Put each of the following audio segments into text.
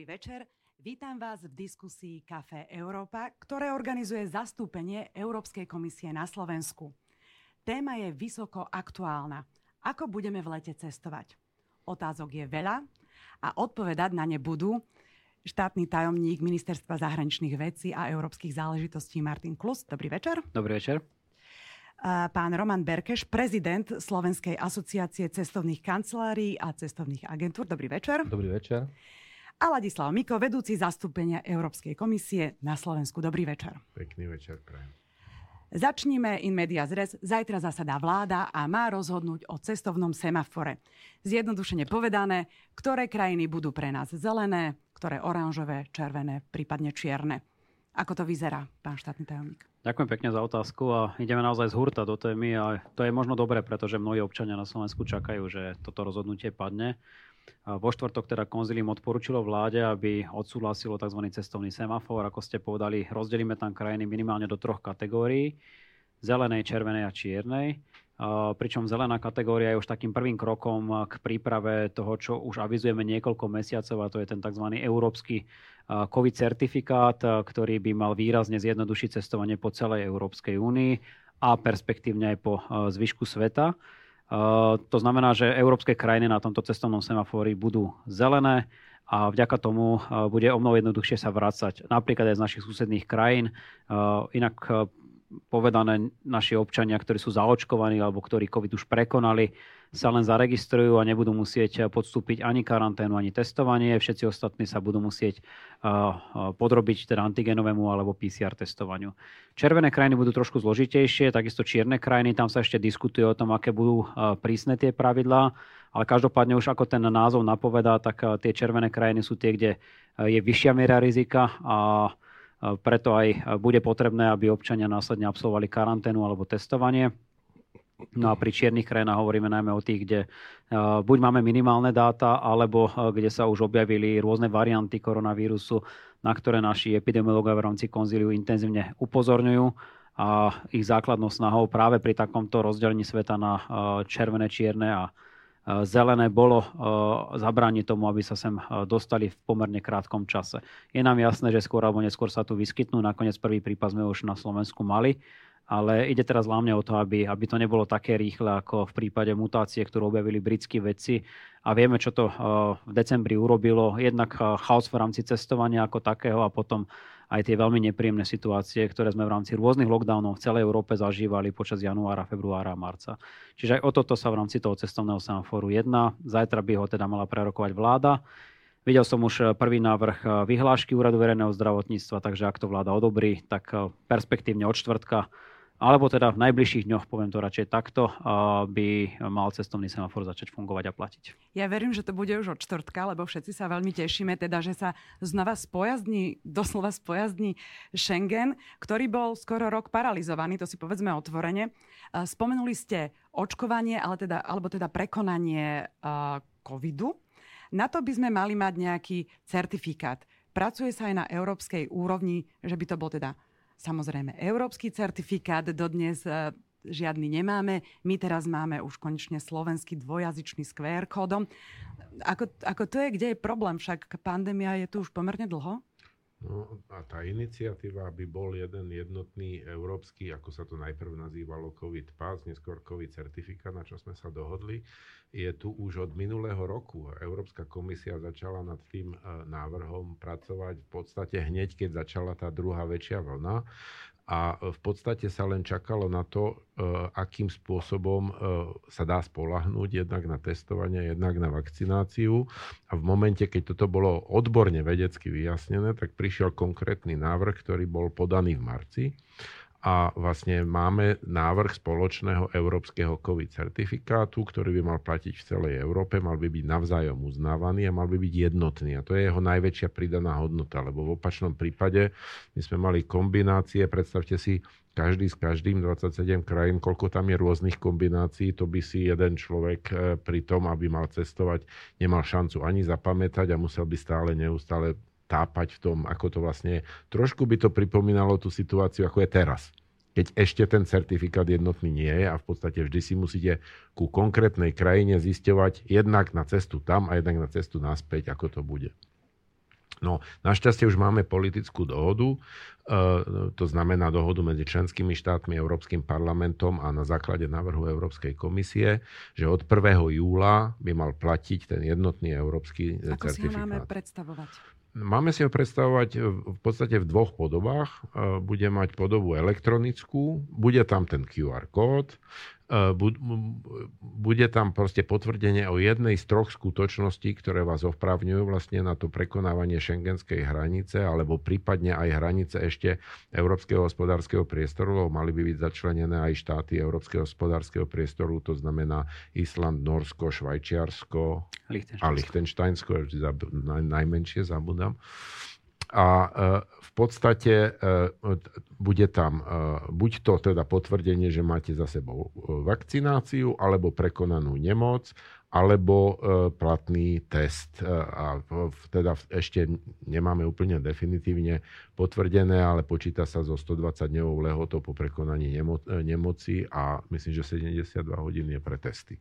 Dobrý večer. Vítam vás v diskusii Café Európa, ktoré organizuje zastúpenie Európskej komisie na Slovensku. Téma je vysoko aktuálna. Ako budeme v lete cestovať? Otázok je veľa a odpovedať na ne budú štátny tajomník Ministerstva zahraničných vecí a európskych záležitostí Martin Klus. Dobrý večer. Dobrý večer. Pán Roman Berkeš, prezident Slovenskej asociácie cestovných kancelárií a cestovných agentúr. Dobrý večer. Dobrý večer a Ladislav Miko, vedúci zastúpenia Európskej komisie na Slovensku. Dobrý večer. Pekný večer, prajem. Začníme in media zres. Zajtra zasadá vláda a má rozhodnúť o cestovnom semafore. Zjednodušene povedané, ktoré krajiny budú pre nás zelené, ktoré oranžové, červené, prípadne čierne. Ako to vyzerá, pán štátny tajomník? Ďakujem pekne za otázku a ideme naozaj z hurta do témy a to je možno dobré, pretože mnohí občania na Slovensku čakajú, že toto rozhodnutie padne. Vo štvrtok teda konzilium odporúčilo vláde, aby odsúhlasilo tzv. cestovný semafor. Ako ste povedali, rozdelíme tam krajiny minimálne do troch kategórií. Zelenej, červenej a čiernej. Pričom zelená kategória je už takým prvým krokom k príprave toho, čo už avizujeme niekoľko mesiacov, a to je ten tzv. európsky COVID certifikát, ktorý by mal výrazne zjednodušiť cestovanie po celej Európskej únii a perspektívne aj po zvyšku sveta. To znamená, že európske krajiny na tomto cestovnom semafóri budú zelené a vďaka tomu bude o mnoho jednoduchšie sa vrácať napríklad aj z našich susedných krajín. Inak povedané, naši občania, ktorí sú zaočkovaní alebo ktorí COVID už prekonali, sa len zaregistrujú a nebudú musieť podstúpiť ani karanténu, ani testovanie. Všetci ostatní sa budú musieť podrobiť teda antigenovému alebo PCR testovaniu. Červené krajiny budú trošku zložitejšie, takisto čierne krajiny, tam sa ešte diskutuje o tom, aké budú prísne tie pravidlá, ale každopádne už ako ten názov napovedá, tak tie červené krajiny sú tie, kde je vyššia miera rizika a preto aj bude potrebné, aby občania následne absolvovali karanténu alebo testovanie. No a pri čiernych krajinách hovoríme najmä o tých, kde buď máme minimálne dáta, alebo kde sa už objavili rôzne varianty koronavírusu, na ktoré naši epidemiológovia v rámci konzíliu intenzívne upozorňujú a ich základnou snahou práve pri takomto rozdelení sveta na červené, čierne a zelené bolo zabrániť tomu, aby sa sem dostali v pomerne krátkom čase. Je nám jasné, že skôr alebo neskôr sa tu vyskytnú. Nakoniec prvý prípad sme už na Slovensku mali ale ide teraz hlavne o to, aby, aby to nebolo také rýchle ako v prípade mutácie, ktorú objavili britskí vedci. A vieme, čo to eh, v decembri urobilo. Jednak eh, chaos v rámci cestovania ako takého a potom aj tie veľmi nepríjemné situácie, ktoré sme v rámci rôznych lockdownov v celej Európe zažívali počas januára, februára a marca. Čiže aj o toto sa v rámci toho cestovného semaforu jedná. Zajtra by ho teda mala prerokovať vláda. Videl som už eh, prvý návrh vyhlášky Úradu verejného zdravotníctva, takže ak to vláda odobrí, tak perspektívne od čtvrtka alebo teda v najbližších dňoch, poviem to radšej takto, by mal cestovný semafor začať fungovať a platiť. Ja verím, že to bude už od čtvrtka, lebo všetci sa veľmi tešíme, teda, že sa znova spojazdní, doslova spojazdní Schengen, ktorý bol skoro rok paralizovaný, to si povedzme otvorene. Spomenuli ste očkovanie, ale teda, alebo teda prekonanie covidu. Na to by sme mali mať nejaký certifikát. Pracuje sa aj na európskej úrovni, že by to bol teda Samozrejme, európsky certifikát dodnes e, žiadny nemáme. My teraz máme už konečne slovenský dvojazyčný s kódom. Ako, ako to je, kde je problém? Však pandémia je tu už pomerne dlho. No a tá iniciatíva, aby bol jeden jednotný európsky, ako sa to najprv nazývalo COVID pass, neskôr COVID certifikát, na čo sme sa dohodli, je tu už od minulého roku. Európska komisia začala nad tým e, návrhom pracovať v podstate hneď, keď začala tá druhá väčšia vlna a v podstate sa len čakalo na to, e, akým spôsobom e, sa dá spolahnúť jednak na testovanie, jednak na vakcináciu. A v momente, keď toto bolo odborne vedecky vyjasnené, tak prišiel konkrétny návrh, ktorý bol podaný v marci a vlastne máme návrh spoločného európskeho COVID certifikátu, ktorý by mal platiť v celej Európe, mal by byť navzájom uznávaný a mal by byť jednotný. A to je jeho najväčšia pridaná hodnota, lebo v opačnom prípade my sme mali kombinácie, predstavte si, každý s každým, 27 krajín, koľko tam je rôznych kombinácií, to by si jeden človek e, pri tom, aby mal cestovať, nemal šancu ani zapamätať a musel by stále neustále tápať v tom, ako to vlastne je. Trošku by to pripomínalo tú situáciu, ako je teraz. Keď ešte ten certifikát jednotný nie je a v podstate vždy si musíte ku konkrétnej krajine zisťovať jednak na cestu tam a jednak na cestu naspäť, ako to bude. No, našťastie už máme politickú dohodu, e, to znamená dohodu medzi členskými štátmi, Európskym parlamentom a na základe návrhu Európskej komisie, že od 1. júla by mal platiť ten jednotný európsky Ako certifikát. si ho máme predstavovať? Máme si ho predstavovať v podstate v dvoch podobách. E, bude mať podobu elektronickú, bude tam ten QR kód, bude tam proste potvrdenie o jednej z troch skutočností, ktoré vás ovprávňujú vlastne na to prekonávanie šengenskej hranice, alebo prípadne aj hranice ešte Európskeho hospodárskeho priestoru, lebo mali by byť začlenené aj štáty Európskeho hospodárskeho priestoru, to znamená Island, Norsko, Švajčiarsko a Lichtensteinsko, najmenšie zabudám. A e, v podstate e, bude tam e, buď to teda potvrdenie, že máte za sebou vakcináciu, alebo prekonanú nemoc, alebo platný test. A teda ešte nemáme úplne definitívne potvrdené, ale počíta sa zo 120 dňovou lehotou po prekonaní nemo- nemoci a myslím, že 72 hodín je pre testy.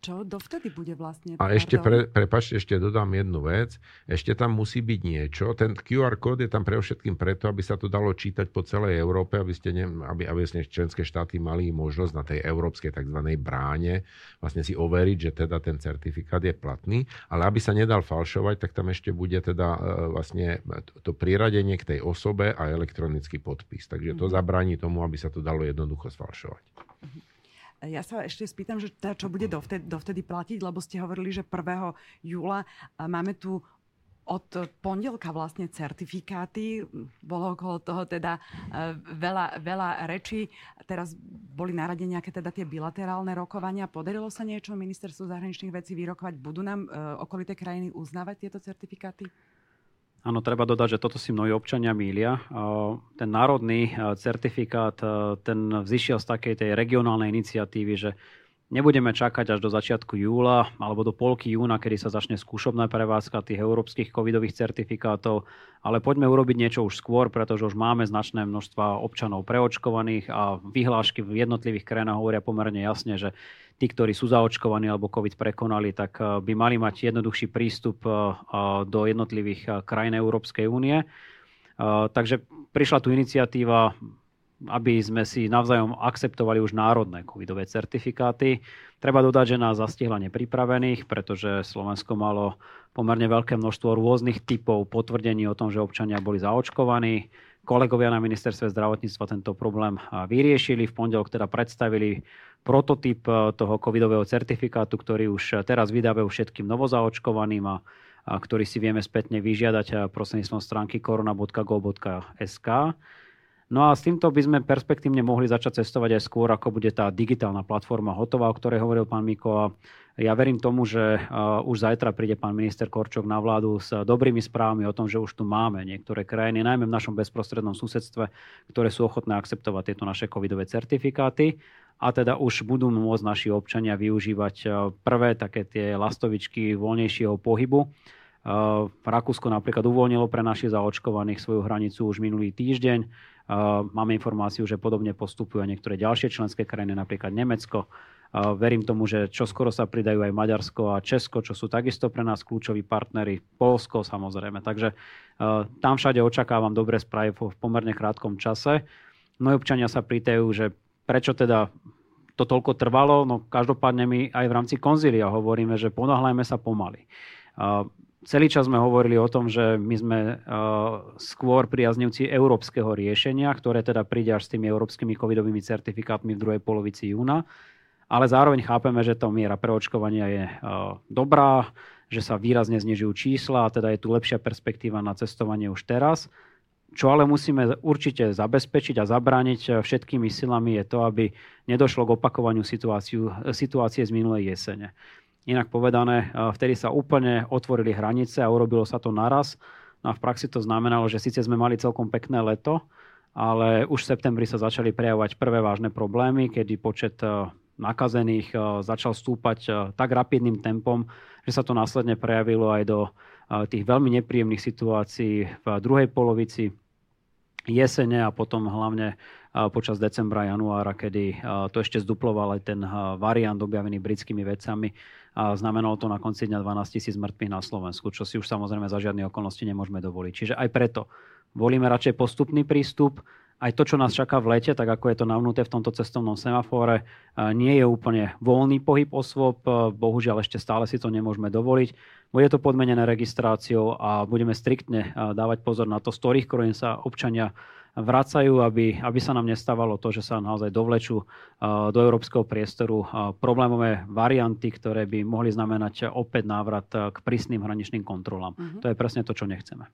Čo dovtedy bude vlastne? A ešte, pre, prepačte, ešte dodám jednu vec. Ešte tam musí byť niečo. Ten QR kód je tam pre všetkým preto, aby sa to dalo čítať po celej Európe, aby, ste ne, aby, aby ste členské štáty mali možnosť na tej európskej tzv. bráne vlastne si overiť, že teda ten certifikát je platný. Ale aby sa nedal falšovať, tak tam ešte bude teda e, vlastne to priradenie k tej osobe a elektronický podpis. Takže to mhm. zabráni tomu, aby sa to dalo jednoducho sfalšovať. Mhm. Ja sa ešte spýtam, že teda, čo bude dovtedy, dovtedy platiť, lebo ste hovorili, že 1. júla máme tu od pondelka vlastne certifikáty. Bolo okolo toho teda e, veľa, veľa rečí. Teraz boli na rade nejaké teda tie bilaterálne rokovania. Podarilo sa niečo ministerstvu zahraničných vecí vyrokovať? Budú nám e, okolité krajiny uznávať tieto certifikáty? Áno, treba dodať, že toto si mnohí občania mília. Ten národný certifikát, ten vzýšiel z takej tej regionálnej iniciatívy, že nebudeme čakať až do začiatku júla alebo do polky júna, kedy sa začne skúšobná prevádzka tých európskych covidových certifikátov, ale poďme urobiť niečo už skôr, pretože už máme značné množstva občanov preočkovaných a vyhlášky v jednotlivých krajinách hovoria pomerne jasne, že tí, ktorí sú zaočkovaní alebo COVID prekonali, tak eh, by mali mať jednoduchší prístup eh, do jednotlivých eh, krajín Európskej únie. Takže prišla tu iniciatíva, aby sme si navzájom akceptovali už národné covidové certifikáty. Treba dodať, že nás zastihla nepripravených, pretože Slovensko malo pomerne veľké množstvo rôznych typov potvrdení o tom, že občania boli zaočkovaní. Kolegovia na ministerstve zdravotníctva tento problém vyriešili. V pondelok teda predstavili prototyp eh, toho covidového certifikátu, ktorý už eh, teraz vydávajú všetkým novozaočkovaným a, ktorý si vieme spätne vyžiadať eh, prostredníctvom stránky korona.go.sk. No a s týmto by sme perspektívne mohli začať cestovať aj skôr, ako bude tá digitálna platforma hotová, o ktorej hovoril pán Miko. A ja verím tomu, že už zajtra príde pán minister Korčok na vládu s dobrými správami o tom, že už tu máme niektoré krajiny, najmä v našom bezprostrednom susedstve, ktoré sú ochotné akceptovať tieto naše covidové certifikáty a teda už budú môcť naši občania využívať e, prvé také tie lastovičky voľnejšieho pohybu. E, Rakúsko napríklad uvoľnilo pre našich zaočkovaných svoju hranicu už minulý týždeň. Máme informáciu, že podobne postupujú aj niektoré ďalšie členské krajiny, napríklad Nemecko. Verím tomu, že čo skoro sa pridajú aj Maďarsko a Česko, čo sú takisto pre nás kľúčoví partnery, Polsko samozrejme. Takže tam všade očakávam dobré správy v pomerne krátkom čase. Mnohí občania sa prítajú, že prečo teda to toľko trvalo? No každopádne my aj v rámci konzília hovoríme, že ponáhľajme sa pomaly. Celý čas sme hovorili o tom, že my sme skôr priaznivci európskeho riešenia, ktoré teda príde až s tými európskymi covidovými certifikátmi v druhej polovici júna. Ale zároveň chápeme, že tá miera preočkovania je dobrá, že sa výrazne znižujú čísla a teda je tu lepšia perspektíva na cestovanie už teraz. Čo ale musíme určite zabezpečiť a zabrániť všetkými silami je to, aby nedošlo k opakovaniu situácie z minulej jesene. Inak povedané, vtedy sa úplne otvorili hranice a urobilo sa to naraz. No a v praxi to znamenalo, že síce sme mali celkom pekné leto, ale už v septembri sa začali prejavovať prvé vážne problémy, kedy počet e, nakazených e, začal stúpať tak rapidným tempom, že sa to následne prejavilo aj do tých veľmi nepríjemných situácií v druhej polovici jesene a potom hlavne počas decembra, januára, kedy to ešte zduploval aj ten variant objavený britskými vedcami. A znamenalo to na konci dňa 12 tisíc mŕtvych na Slovensku, čo si už samozrejme za žiadne okolnosti nemôžeme dovoliť. Čiže aj preto volíme radšej postupný prístup, aj to, čo nás čaká v lete, tak ako je to navnuté v tomto cestovnom semafóre, nie je úplne voľný pohyb osôb. Bohužiaľ ešte stále si to nemôžeme dovoliť. Bude to podmenené registráciou a budeme striktne dávať pozor na to, z ktorých krajín sa občania vracajú, aby, aby sa nám nestávalo to, že sa naozaj dovlečú do európskeho priestoru problémové varianty, ktoré by mohli znamenať opäť návrat k prísnym hraničným kontrolám. Mm-hmm. To je presne to, čo nechceme.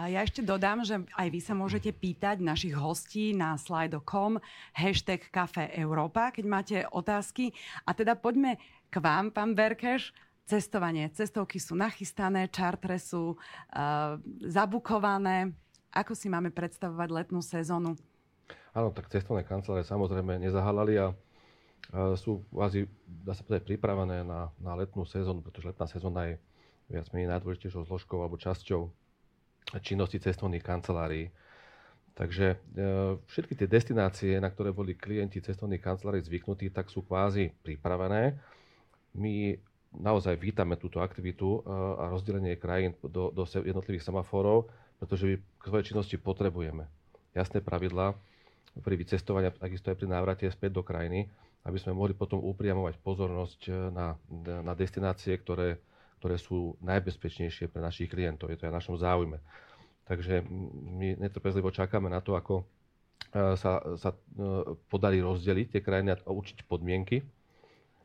A ja ešte dodám, že aj vy sa môžete pýtať našich hostí na slido.com hashtag Kafe Európa, keď máte otázky. A teda poďme k vám, pán Berkeš. Cestovanie. Cestovky sú nachystané, čartre sú uh, zabukované. Ako si máme predstavovať letnú sezónu? Áno, tak cestovné kancelárie samozrejme nezahalali a sú kvázi, dá sa povedať, pripravené na, na letnú sezónu, pretože letná sezóna je viac menej najdôležitejšou zložkou alebo časťou činnosti cestovných kancelárií. Takže e, všetky tie destinácie, na ktoré boli klienti cestovných kancelárií zvyknutí, tak sú kvázi pripravené. My naozaj vítame túto aktivitu e, a rozdelenie krajín do, do jednotlivých semaforov, pretože my k svojej činnosti potrebujeme jasné pravidlá pri vycestovaní, takisto aj pri návrate späť do krajiny, aby sme mohli potom upriamovať pozornosť e, na, na destinácie, ktoré ktoré sú najbezpečnejšie pre našich klientov. Je to aj v našom záujme. Takže my netrpezlivo čakáme na to, ako e, sa, sa e, podarí rozdeliť tie krajiny a určiť podmienky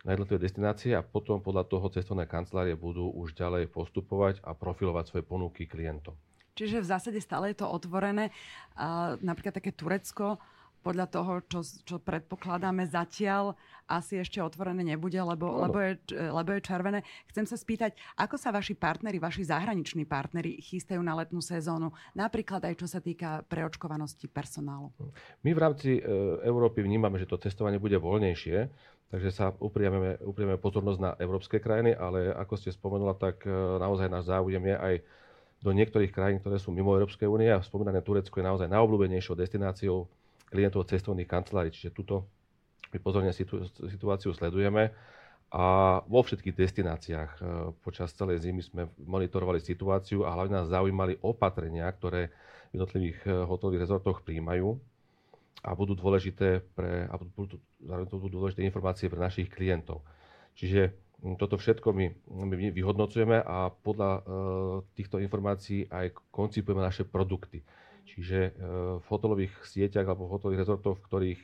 na jednotlivé destinácie a potom podľa toho cestovné kancelárie budú už ďalej postupovať a profilovať svoje ponuky klientom. Čiže v zásade stále je to otvorené. A napríklad také Turecko podľa toho, čo, čo predpokladáme zatiaľ, asi ešte otvorené nebude, lebo, lebo, je, lebo je červené. Chcem sa spýtať, ako sa vaši partneri, vaši zahraniční partneri chystajú na letnú sezónu, napríklad aj čo sa týka preočkovanosti personálu? My v rámci e, Európy vnímame, že to cestovanie bude voľnejšie, takže sa upriameme, upriameme pozornosť na európske krajiny, ale ako ste spomenula, tak e, naozaj náš záujem je aj do niektorých krajín, ktoré sú mimo Európskej únie a spomínané Turecko je naozaj najobľúbenejšou destináciou klientov cestovných kancelárií. Čiže tuto my pozorne situ, situáciu sledujeme a vo všetkých destináciách e, počas celej zimy sme monitorovali situáciu a hlavne nás zaujímali opatrenia, ktoré v jednotlivých e, hotelových rezortoch príjmajú a budú dôležité, pre, a budú, budú dôležité informácie pre našich klientov. Čiže toto všetko my, my vyhodnocujeme a podľa e, týchto informácií aj koncipujeme naše produkty. Čiže e, v hotelových sieťach alebo v hotelových rezortoch, v ktorých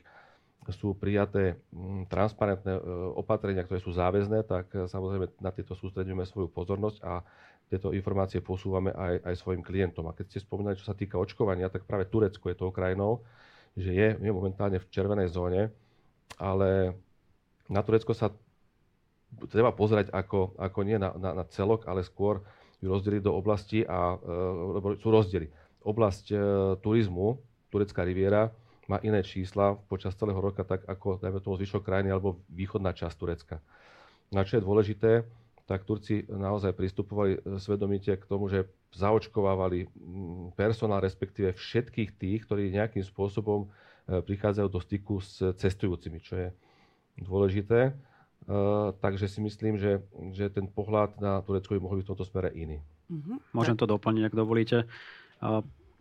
sú prijaté mm, transparentné e, opatrenia, ktoré sú záväzné, tak e, samozrejme na tieto sústredíme svoju pozornosť a tieto informácie posúvame aj, aj svojim klientom. A keď ste spomínali, čo sa týka očkovania, tak práve Turecko je tou krajinou, že je, je momentálne v červenej zóne, ale na Turecko sa treba pozerať ako, ako nie na, na, na celok, ale skôr ju rozdeliť do oblasti a lebo sú rozdiely oblasť e, turizmu, turecká riviera, má iné čísla počas celého roka, tak ako dajme tomu zvyšok krajiny alebo východná časť Turecka. Na čo je dôležité, tak Turci naozaj pristupovali e, svedomite k tomu, že zaočkovávali personál, respektíve všetkých tých, ktorí nejakým spôsobom e, prichádzajú do styku s cestujúcimi, čo je dôležité. Takže si myslím, že, že ten pohľad na Turecko by mohol byť v tomto smere iný. Mm-hmm. Môžem to doplniť, ak dovolíte.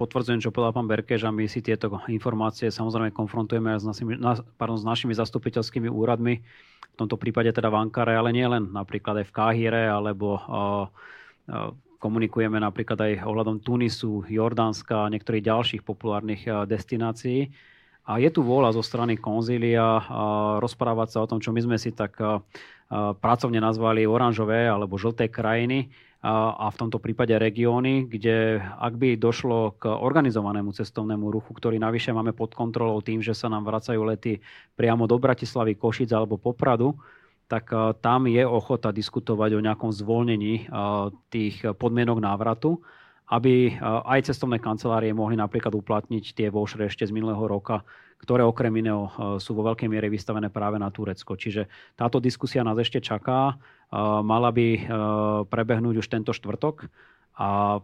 Potvrdzujem, čo povedal pán Berkež a my si tieto informácie samozrejme konfrontujeme s našimi, pardon, s našimi zastupiteľskými úradmi, v tomto prípade teda v Ankare, ale nie len napríklad aj v Káhire, alebo komunikujeme napríklad aj ohľadom Tunisu, Jordánska a niektorých ďalších populárnych destinácií. A je tu vôľa zo strany konzília rozprávať sa o tom, čo my sme si tak pracovne nazvali oranžové alebo žlté krajiny, a v tomto prípade regióny, kde ak by došlo k organizovanému cestovnému ruchu, ktorý navyše máme pod kontrolou tým, že sa nám vracajú lety priamo do Bratislavy, Košic alebo Popradu, tak tam je ochota diskutovať o nejakom zvolnení tých podmienok návratu, aby aj cestovné kancelárie mohli napríklad uplatniť tie vouchere ešte z minulého roka, ktoré okrem iného sú vo veľkej miere vystavené práve na Turecko. Čiže táto diskusia nás ešte čaká mala by prebehnúť už tento štvrtok a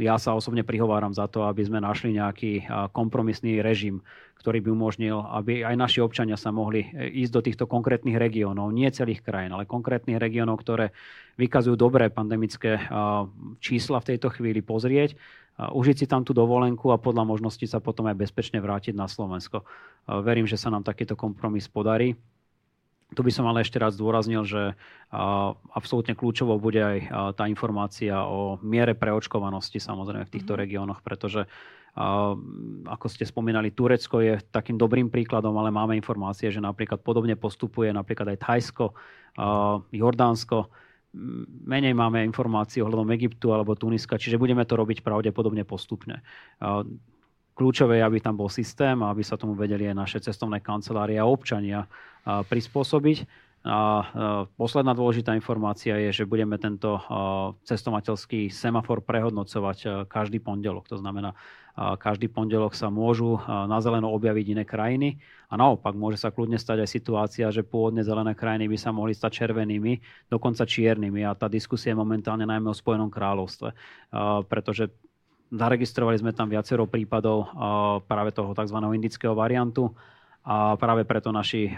ja sa osobne prihováram za to, aby sme našli nejaký kompromisný režim, ktorý by umožnil, aby aj naši občania sa mohli e, ísť do týchto konkrétnych regiónov, nie celých krajín, ale konkrétnych regiónov, ktoré vykazujú dobré pandemické čísla v tejto chvíli pozrieť, užiť si tam tú dovolenku a podľa možností sa potom aj bezpečne vrátiť na Slovensko. Verím, že sa nám takýto kompromis podarí. Tu by som ale ešte raz zdôraznil, že absolútne kľúčovou bude aj tá informácia o miere preočkovanosti samozrejme v týchto mm-hmm. regiónoch, pretože ako ste spomínali, Turecko je takým dobrým príkladom, ale máme informácie, že napríklad podobne postupuje napríklad aj Thajsko, Jordánsko. Menej máme informácií ohľadom Egyptu alebo Tuniska, čiže budeme to robiť pravdepodobne postupne. Kľúčové je, aby tam bol systém a aby sa tomu vedeli aj naše cestovné kancelárie a občania prispôsobiť. A posledná dôležitá informácia je, že budeme tento cestovateľský semafor prehodnocovať každý pondelok. To znamená, každý pondelok sa môžu na zeleno objaviť iné krajiny a naopak môže sa kľudne stať aj situácia, že pôvodne zelené krajiny by sa mohli stať červenými, dokonca čiernymi a tá diskusia je momentálne najmä o Spojenom kráľovstve, pretože zaregistrovali sme tam viacero prípadov práve toho tzv. indického variantu a práve preto naši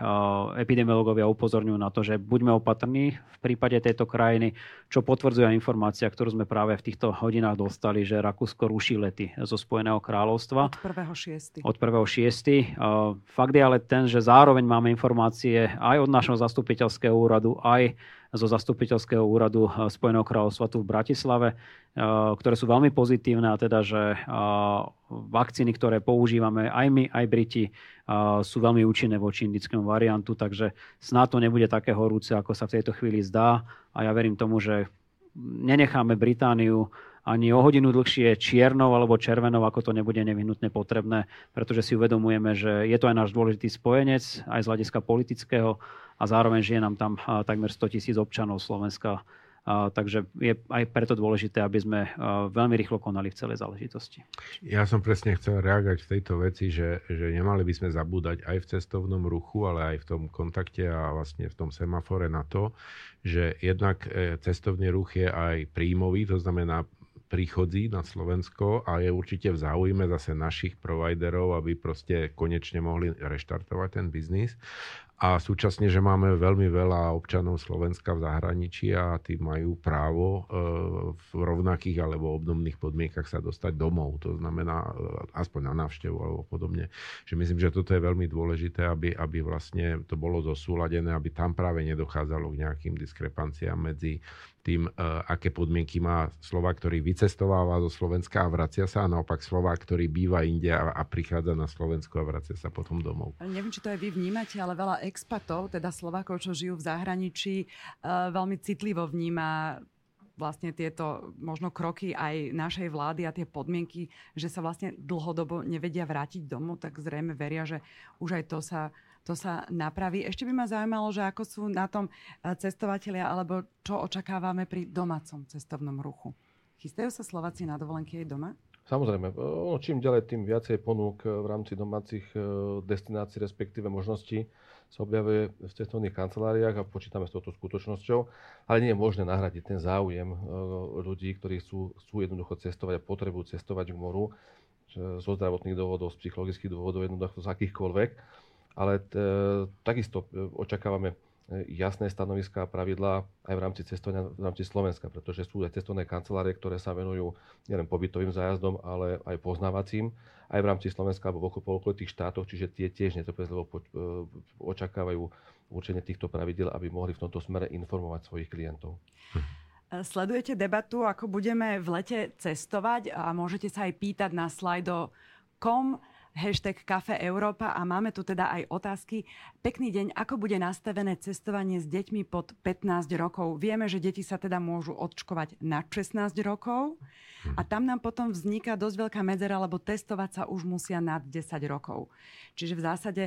epidemiológovia upozorňujú na to, že buďme opatrní v prípade tejto krajiny, čo potvrdzuje informácia, ktorú sme práve v týchto hodinách dostali, že Rakúsko ruší lety zo Spojeného kráľovstva. Od 1.6. Od 1.6. Fakt je ale ten, že zároveň máme informácie aj od našho zastupiteľského úradu, aj zo zastupiteľského úradu Spojeného kráľovstva tu v Bratislave, ktoré sú veľmi pozitívne a teda, že vakcíny, ktoré používame aj my, aj Briti, sú veľmi účinné voči indickému variantu, takže snad to nebude také horúce, ako sa v tejto chvíli zdá. A ja verím tomu, že nenecháme Britániu ani o hodinu dlhšie čiernou alebo červenou, ako to nebude nevyhnutne potrebné, pretože si uvedomujeme, že je to aj náš dôležitý spojenec, aj z hľadiska politického a zároveň žije nám tam takmer 100 tisíc občanov Slovenska takže je aj preto dôležité, aby sme veľmi rýchlo konali v celej záležitosti. Ja som presne chcel reagovať v tejto veci, že, že nemali by sme zabúdať aj v cestovnom ruchu, ale aj v tom kontakte a vlastne v tom semafore na to, že jednak e, cestovný ruch je aj príjmový, to znamená príchodzí na Slovensko a je určite v záujme zase našich providerov, aby proste konečne mohli reštartovať ten biznis a súčasne, že máme veľmi veľa občanov Slovenska v zahraničí a tí majú právo e, v rovnakých alebo obdobných podmienkach sa dostať domov. To znamená e, aspoň na návštevu alebo podobne. Že myslím, že toto je veľmi dôležité, aby, aby vlastne to bolo zosúladené, aby tam práve nedochádzalo k nejakým diskrepanciám medzi tým, uh, aké podmienky má Slovák, ktorý vycestováva zo Slovenska a vracia sa a naopak Slovák, ktorý býva inde a, a prichádza na Slovensko a vracia sa potom domov. Neviem, či to aj vy vnímate, ale veľa expatov, teda Slovákov, čo žijú v zahraničí, uh, veľmi citlivo vníma vlastne tieto možno kroky aj našej vlády a tie podmienky, že sa vlastne dlhodobo nevedia vrátiť domov, tak zrejme veria, že už aj to sa to sa napraví. Ešte by ma zaujímalo, že ako sú na tom e, cestovatelia, alebo čo očakávame pri domácom cestovnom ruchu. Chystajú sa Slováci na dovolenky aj doma? Samozrejme, ono, čím ďalej, tým viacej ponúk v rámci domácich e, destinácií, respektíve možností sa objavuje v cestovných kanceláriách a počítame s touto skutočnosťou, ale nie je možné nahradiť ten záujem e, ľudí, ktorí chcú, chcú jednoducho cestovať a potrebujú cestovať k moru zo zdravotných dôvodov, z psychologických dôvodov, jednoducho z akýchkoľvek. Ale t, e, takisto e, očakávame jasné stanoviská a pravidlá aj v rámci cestovania v rámci Slovenska, pretože sú aj cestovné kancelárie, ktoré sa venujú nielen pobytovým zájazdom, ale aj poznávacím, aj v rámci Slovenska alebo v okolitých štátoch, čiže tie tiež netrpezlivo očakávajú určenie týchto pravidel, aby mohli v tomto smere informovať svojich klientov. Sledujete debatu, ako budeme v lete cestovať a môžete sa aj pýtať na slajdo.com hashtag Kafe Európa a máme tu teda aj otázky. Pekný deň, ako bude nastavené cestovanie s deťmi pod 15 rokov? Vieme, že deti sa teda môžu odškovať na 16 rokov a tam nám potom vzniká dosť veľká medzera, lebo testovať sa už musia nad 10 rokov. Čiže v zásade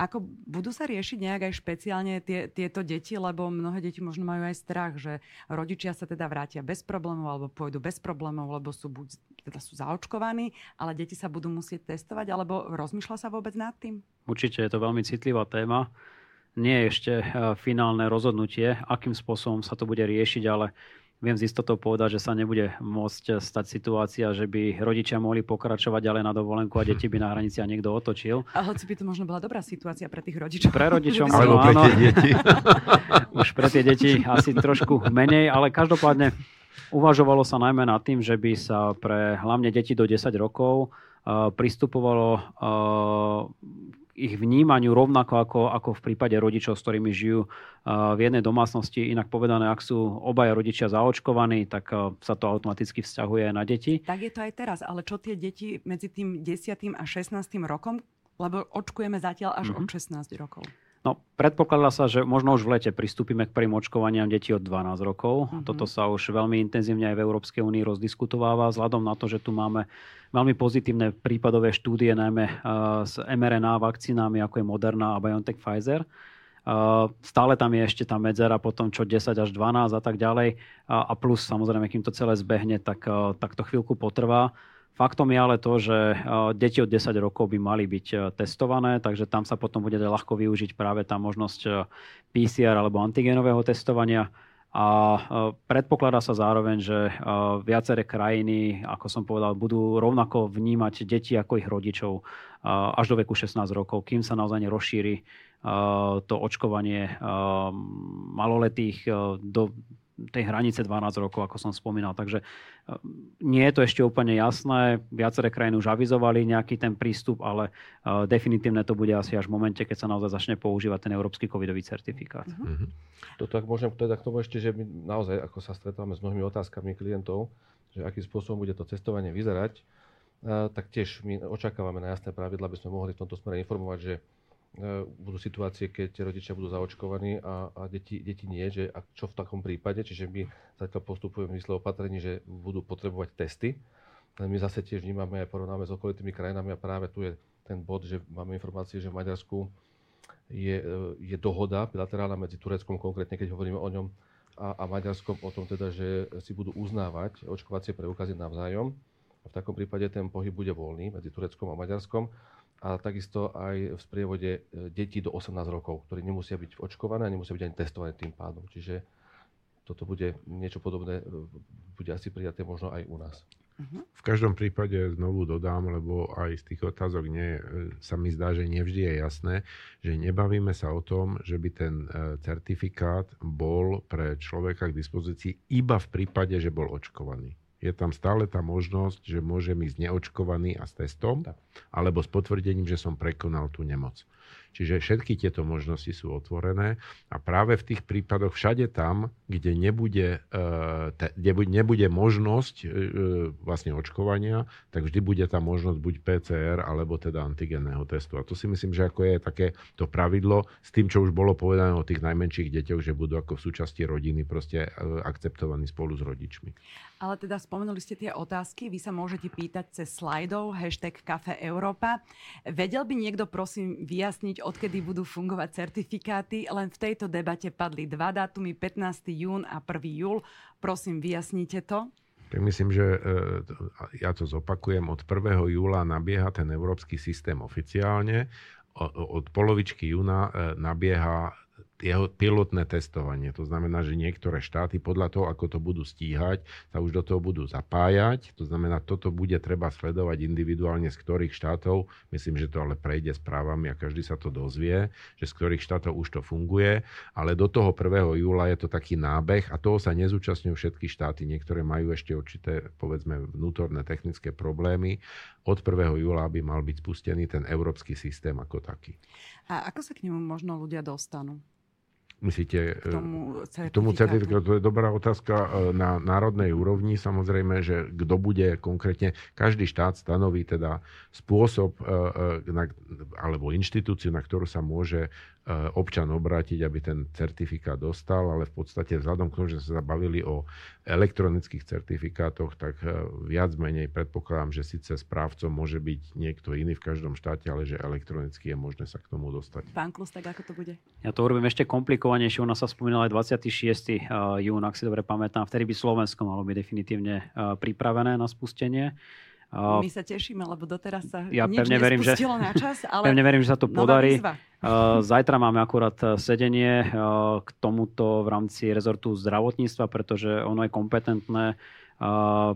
ako budú sa riešiť nejak aj špeciálne tie, tieto deti, lebo mnohé deti možno majú aj strach, že rodičia sa teda vrátia bez problémov alebo pôjdu bez problémov, lebo sú buď teda sú zaočkovaní, ale deti sa budú musieť testovať, alebo rozmýšľa sa vôbec nad tým? Určite je to veľmi citlivá téma. Nie je ešte eh, finálne rozhodnutie, akým spôsobom sa to bude riešiť, ale viem z istotou povedať, že sa nebude môcť stať situácia, že by rodičia mohli pokračovať ďalej na dovolenku a deti by na hranici a niekto otočil. A hoci by to možno bola dobrá situácia pre tých rodičov. Pre rodičov Alebo pre tie deti. Už pre tie deti asi trošku menej, ale každopádne uvažovalo sa najmä nad tým, že by sa pre hlavne deti do 10 rokov uh, pristupovalo uh, ich vnímaniu rovnako ako, ako v prípade rodičov, s ktorými žijú v jednej domácnosti. Inak povedané, ak sú obaja rodičia zaočkovaní, tak sa to automaticky vzťahuje na deti. Tak je to aj teraz, ale čo tie deti medzi tým 10. a 16. rokom? Lebo očkujeme zatiaľ až mm-hmm. od 16 rokov. No, predpokladá sa, že možno už v lete pristúpime k prvým očkovaniam detí od 12 rokov. Mm-hmm. Toto sa už veľmi intenzívne aj v Európskej únii rozdiskutováva, vzhľadom na to, že tu máme veľmi pozitívne prípadové štúdie, najmä uh, s mRNA vakcínami, ako je Moderna a BioNTech Pfizer. Uh, stále tam je ešte tá medzera potom, čo 10 až 12 a tak ďalej. A plus, samozrejme, kým to celé zbehne, tak, uh, tak to chvíľku potrvá. Faktom je ale to, že deti od 10 rokov by mali byť testované, takže tam sa potom bude ľahko využiť práve tá možnosť PCR alebo antigenového testovania. A predpokladá sa zároveň, že viaceré krajiny, ako som povedal, budú rovnako vnímať deti ako ich rodičov až do veku 16 rokov, kým sa naozaj nerozšíri to očkovanie maloletých do tej hranice 12 rokov, ako som spomínal. Takže e, nie je to ešte úplne jasné. Viaceré krajiny už avizovali nejaký ten prístup, ale e, definitívne to bude asi až v momente, keď sa naozaj začne používať ten európsky covidový certifikát. Uh-huh. Toto ak môžem teda k tomu ešte, že my naozaj, ako sa stretávame s mnohými otázkami klientov, že akým spôsobom bude to cestovanie vyzerať, e, tak tiež my očakávame na jasné pravidla, aby sme mohli v tomto smere informovať, že budú situácie, keď rodičia budú zaočkovaní a, a deti, deti nie, že a čo v takom prípade, čiže my zatiaľ postupujeme v mysle opatrení, že budú potrebovať testy. My zase tiež vnímame aj porovnáme s okolitými krajinami a práve tu je ten bod, že máme informácie, že v Maďarsku je, e, je dohoda bilaterálna medzi Tureckom konkrétne, keď hovoríme o ňom, a, a Maďarskom o tom teda, že si budú uznávať očkovacie preukazy navzájom. A v takom prípade ten pohyb bude voľný medzi Tureckom a Maďarskom a takisto aj v sprievode e, detí do 18 rokov, ktorí nemusia byť očkované a nemusia byť ani testované tým pádom. Čiže toto bude niečo podobné, e, bude asi prijaté možno aj u nás. Mhm. V každom prípade znovu dodám, lebo aj z tých otázok nie, e, sa mi zdá, že nevždy je jasné, že nebavíme sa o tom, že by ten certifikát bol pre človeka k dispozícii iba v prípade, že bol očkovaný je tam stále tá možnosť, že môžem ísť neočkovaný a s testom, tak. alebo s potvrdením, že som prekonal tú nemoc. Čiže všetky tieto možnosti sú otvorené a práve v tých prípadoch všade tam, kde nebude, e, kde nebude možnosť e, vlastne očkovania, tak vždy bude tá možnosť buď PCR alebo teda antigenného testu. A to si myslím, že ako je také to pravidlo s tým, čo už bolo povedané o tých najmenších deťoch, že budú ako v súčasti rodiny proste akceptovaní spolu s rodičmi. Ale teda spomenuli ste tie otázky, vy sa môžete pýtať cez slajdov, hashtag Kafe Európa. Vedel by niekto prosím vyjasniť, odkedy budú fungovať certifikáty? Len v tejto debate padli dva dátumy, 15. jún a 1. júl. Prosím, vyjasnite to. Tak myslím, že e, ja to zopakujem, od 1. júla nabieha ten európsky systém oficiálne, od polovičky júna e, nabieha jeho pilotné testovanie. To znamená, že niektoré štáty podľa toho, ako to budú stíhať, sa už do toho budú zapájať. To znamená, toto bude treba sledovať individuálne z ktorých štátov. Myslím, že to ale prejde správami a každý sa to dozvie, že z ktorých štátov už to funguje. Ale do toho 1. júla je to taký nábeh a toho sa nezúčastňujú všetky štáty. Niektoré majú ešte určité, povedzme, vnútorné technické problémy. Od 1. júla by mal byť spustený ten európsky systém ako taký. A ako sa k nemu možno ľudia dostanú? Myslíte, k tomu certifikátu? K tomu certifikátu? To je dobrá otázka e, na národnej úrovni. Samozrejme, že kto bude konkrétne, každý štát stanoví teda spôsob e, e, alebo inštitúciu, na ktorú sa môže E, občan obrátiť, aby ten certifikát dostal, ale v podstate vzhľadom k tomu, že sa bavili o elektronických certifikátoch, tak e, viac menej predpokladám, že síce správcom môže byť niekto iný v každom štáte, ale že elektronicky je možné sa k tomu dostať. Pán Klus, tak ako to bude? Ja to urobím ešte komplikovanejšie. U nás sa spomínal aj 26. E, jún, ak si dobre pamätám. Vtedy by Slovensko malo byť definitívne pripravené na spustenie. My sa tešíme, lebo doteraz sa ja nič pevne verím, že, na čas, ale pevne verím, že sa to podarí. Zajtra máme akurát sedenie k tomuto v rámci rezortu zdravotníctva, pretože ono je kompetentné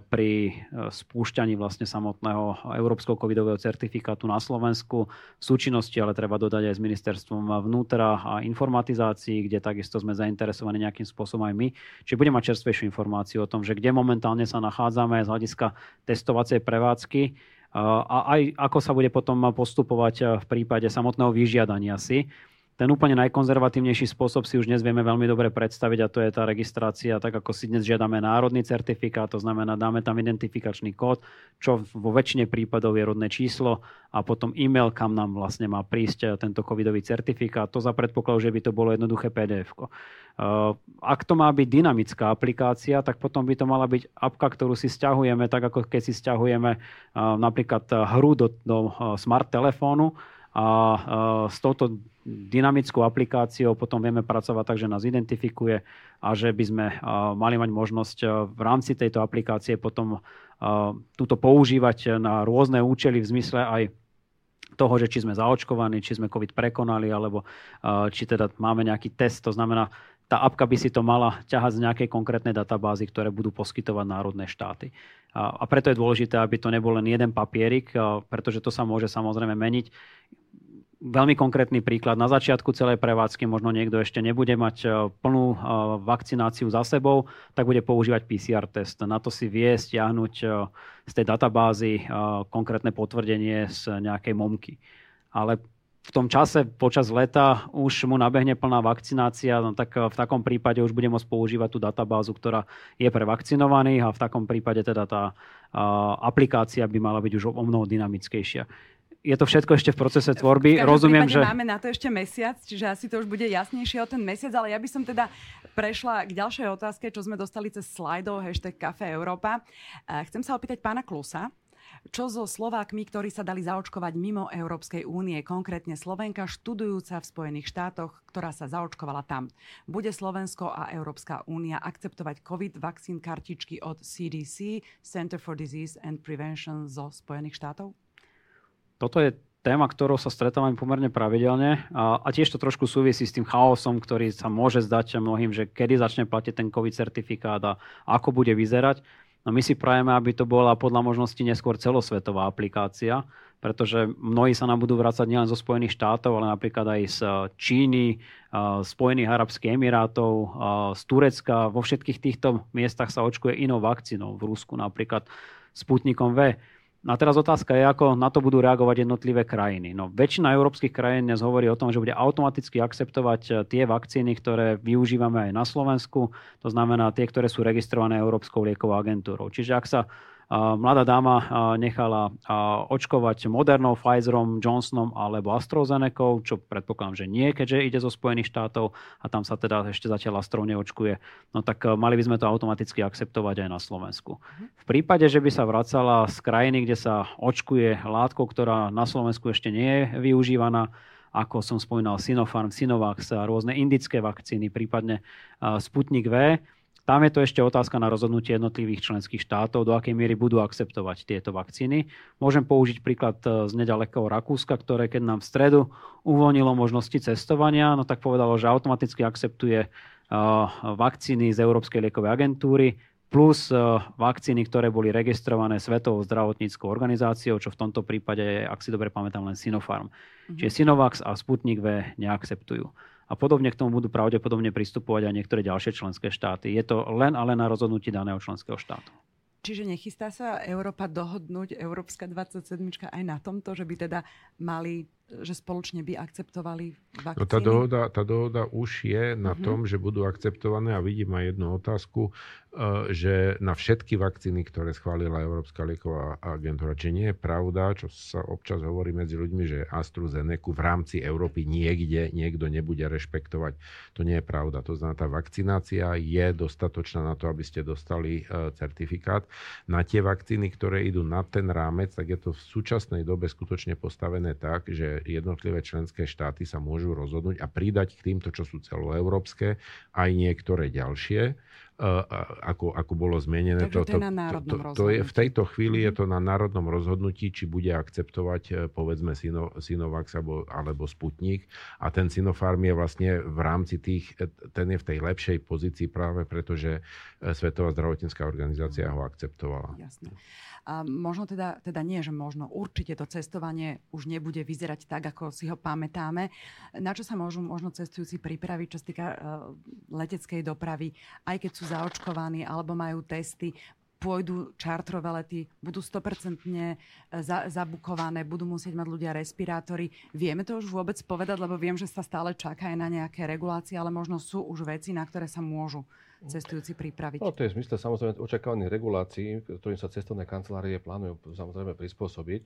pri e, spúšťaní vlastne samotného európskeho covidového certifikátu na Slovensku v súčinnosti, ale treba dodať aj s ministerstvom vnútra a informatizácií, kde takisto sme zainteresovaní nejakým spôsobom aj my. Čiže budeme mať čerstvejšiu informáciu o tom, že kde momentálne sa nachádzame z hľadiska testovacej prevádzky e, a aj ako sa bude potom postupovať v prípade samotného vyžiadania si ten úplne najkonzervatívnejší spôsob si už dnes vieme veľmi dobre predstaviť a to je tá registrácia, tak ako si dnes žiadame národný certifikát, to znamená dáme tam identifikačný kód, čo vo väčšine prípadov je rodné číslo a potom e-mail, kam nám vlastne má prísť tento covidový certifikát. To za predpokladu, že by to bolo jednoduché pdf. Uh, ak to má byť dynamická aplikácia, tak potom by to mala byť apka, ktorú si stiahujeme, tak ako keď si stiahujeme uh, napríklad hru do, do smart telefónu, a s touto dynamickou aplikáciou potom vieme pracovať tak, že nás identifikuje a že by sme mali mať možnosť v rámci tejto aplikácie potom túto používať na rôzne účely v zmysle aj toho, že či sme zaočkovaní, či sme COVID prekonali, alebo či teda máme nejaký test. To znamená, tá apka by si to mala ťahať z nejakej konkrétnej databázy, ktoré budú poskytovať národné štáty. A preto je dôležité, aby to nebol len jeden papierik, pretože to sa môže samozrejme meniť veľmi konkrétny príklad. Na začiatku celej prevádzky možno niekto ešte nebude mať e, plnú e, vakcináciu za sebou, tak bude používať PCR test. Na to si vie stiahnuť e, z tej databázy konkrétne potvrdenie z nejakej momky. Ale v tom čase počas leta už mu nabehne plná vakcinácia, no tak v takom prípade už bude môcť používať tú databázu, ktorá je pre vakcinovaných a v takom prípade teda tá aplikácia by mala byť už o mnoho dynamickejšia je to všetko ešte v procese tvorby. V Rozumiem, že... Máme na to ešte mesiac, čiže asi to už bude jasnejšie o ten mesiac, ale ja by som teda prešla k ďalšej otázke, čo sme dostali cez slajdov, hashtag Café Európa. Chcem sa opýtať pána Klusa, čo so Slovákmi, ktorí sa dali zaočkovať mimo Európskej únie, konkrétne Slovenka študujúca v Spojených štátoch, ktorá sa zaočkovala tam. Bude Slovensko a Európska únia akceptovať COVID vakcín kartičky od CDC, Center for Disease and Prevention zo Spojených štátov? toto je téma, ktorou sa stretávame pomerne pravidelne a, a tiež to trošku súvisí s tým chaosom, ktorý sa môže zdať mnohým, že kedy začne platiť ten COVID certifikát a ako bude vyzerať. No my si prajeme, aby to bola podľa možnosti neskôr celosvetová aplikácia, pretože mnohí sa nám budú vrácať nielen zo Spojených štátov, ale napríklad aj z Číny, Spojených Arabských Emirátov, z Turecka. Vo všetkých týchto miestach sa očkuje inou vakcínou. V Rusku napríklad Sputnikom V. No a teraz otázka je, ako na to budú reagovať jednotlivé krajiny. No, väčšina európskych krajín dnes hovorí o tom, že bude automaticky akceptovať eh, tie vakcíny, ktoré využívame aj na Slovensku, to znamená tie, ktoré sú registrované Európskou liekovou agentúrou. Čiže ak sa mladá dáma nechala očkovať Modernou, Pfizerom, Johnsonom alebo AstraZeneca, čo predpokladám, že nie, keďže ide zo Spojených štátov a tam sa teda ešte zatiaľ Astro neočkuje, no tak mali by sme to automaticky akceptovať aj na Slovensku. V prípade, že by sa vracala z krajiny, kde sa očkuje látkou, ktorá na Slovensku ešte nie je využívaná, ako som spomínal Sinopharm, Sinovax, rôzne indické vakcíny, prípadne Sputnik V, tam je to ešte otázka na rozhodnutie jednotlivých členských štátov, do akej miery budú akceptovať tieto vakcíny. Môžem použiť príklad e, z nedalekého Rakúska, ktoré keď nám v stredu uvoľnilo možnosti cestovania, no tak povedalo, že automaticky akceptuje e, vakcíny z Európskej liekovej agentúry, plus e, vakcíny, ktoré boli registrované Svetovou zdravotníckou organizáciou, čo v tomto prípade je, ak si dobre pamätám, len Sinopharm. Mm-hmm. Čiže Sinovax a Sputnik V neakceptujú a podobne k tomu budú pravdepodobne pristupovať aj niektoré ďalšie členské štáty. Je to len a len na rozhodnutí daného členského štátu. Čiže nechystá sa Európa dohodnúť, Európska 27 aj na tomto, že by teda mali že spoločne by akceptovali vakcíny? No tá, dohoda, tá dohoda už je na uh-huh. tom, že budú akceptované a vidím aj jednu otázku, uh, že na všetky vakcíny, ktoré schválila Európska lieková agentúra, či nie je pravda, čo sa občas hovorí medzi ľuďmi, že AstraZeneca v rámci Európy niekde niekto nebude rešpektovať. To nie je pravda. To znamená, tá vakcinácia je dostatočná na to, aby ste dostali uh, certifikát. Na tie vakcíny, ktoré idú na ten rámec, tak je to v súčasnej dobe skutočne postavené tak, že jednotlivé členské štáty sa môžu rozhodnúť a pridať k týmto, čo sú celoeurópske, aj niektoré ďalšie. Ako, ako bolo zmienené. Takže to, to, je na národnom to, to, to je, v tejto chvíli je to na národnom rozhodnutí, či bude akceptovať e, povedzme Sino, Sinovax alebo, alebo Sputnik. A ten Sinopharm je vlastne v rámci tých, e, ten je v tej lepšej pozícii práve preto, že e, Svetová zdravotnícká organizácia ho akceptovala. Jasné. A možno teda, teda nie, že možno určite to cestovanie už nebude vyzerať tak, ako si ho pamätáme. Na čo sa môžu možno cestujúci pripraviť, čo sa týka leteckej dopravy, aj keď sú zaočkovaní alebo majú testy, pôjdu čartrové lety, budú 100% e, za, zabukované, budú musieť mať ľudia respirátory. Vieme to už vôbec povedať, lebo viem, že sa stále čaká aj na nejaké regulácie, ale možno sú už veci, na ktoré sa môžu cestujúci pripraviť? No, to je zmysle samozrejme očakávaných regulácií, ktorým sa cestovné kancelárie plánujú samozrejme prispôsobiť.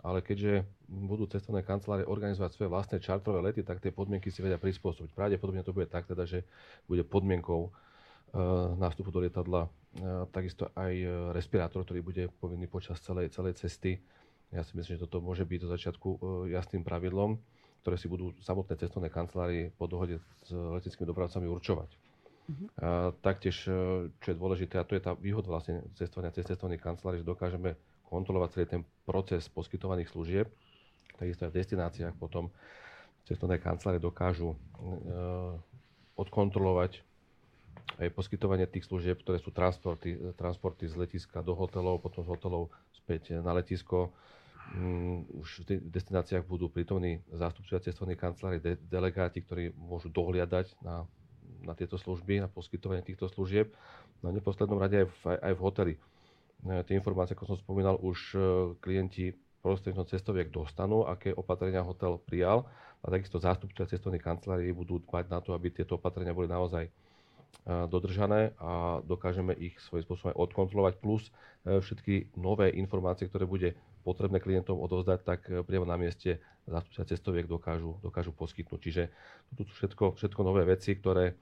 Ale keďže budú cestovné kancelárie organizovať svoje vlastné čartrové lety, tak tie podmienky si vedia prispôsobiť. Pravdepodobne to bude tak, teda, že bude podmienkou nástupu do lietadla e, takisto aj e, respirátor, ktorý bude povinný počas celej, celej cesty. Ja si myslím, že toto môže byť do začiatku e, jasným pravidlom, ktoré si budú samotné cestovné kancelárie po dohode s leteckými dopravcami určovať. Uh-huh. A taktiež, e, čo je dôležité, a to je tá výhoda vlastne cestovania cez cestovných kancelárií, že dokážeme kontrolovať celý ten proces poskytovaných služieb. Takisto aj v destináciách potom cestovné kancelárie dokážu uh, odkontrolovať aj poskytovanie tých služieb, ktoré sú transporty, transporty z letiska do hotelov, potom z hotelov späť na letisko. Um, už v destináciách budú prítomní zástupcovia cestovných kancelárií, de- delegáti, ktorí môžu dohliadať na na tieto služby, na poskytovanie týchto služieb. Na no neposlednom rade aj v, aj, aj v hoteli. E, tie informácie, ako som spomínal, už e, klienti prostredníctvom cestoviek dostanú, aké opatrenia hotel prijal a takisto zástupcovia cestovných kancelárií budú dbať na to, aby tieto opatrenia boli naozaj dodržané a dokážeme ich svojím spôsobom aj odkontrolovať, plus všetky nové informácie, ktoré bude potrebné klientom odovzdať, tak priamo na mieste zástupcovia cestoviek dokážu, dokážu poskytnúť. Čiže tu sú všetko, všetko nové veci, ktoré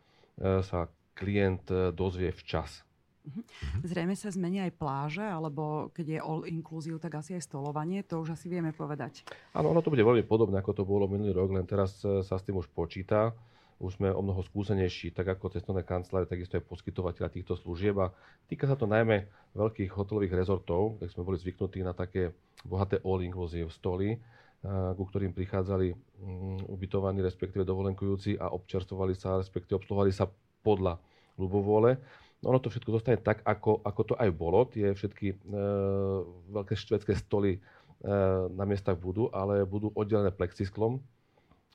E, sa klient e, dozvie včas. Mhm. Zrejme sa zmenia aj pláže, alebo keď je all inclusive, tak asi aj stolovanie, to už asi vieme povedať. Áno, ono to bude veľmi podobné, ako to bolo minulý rok, len teraz e, sa s tým už počíta. Už sme o mnoho skúsenejší, tak ako cestovné kancelárie, takisto aj poskytovateľa týchto služieb. A týka sa to najmä veľkých hotelových rezortov, tak sme boli zvyknutí na také bohaté all inclusive stoly, ku ktorým prichádzali mm, ubytovaní, respektíve dovolenkujúci a občerstvovali sa, respektíve obsluhovali sa podľa ľubovôle. No, ono to všetko zostane tak, ako, ako to aj bolo. Tie všetky e, veľké švedské stoly e, na miestach budú, ale budú oddelené plexisklom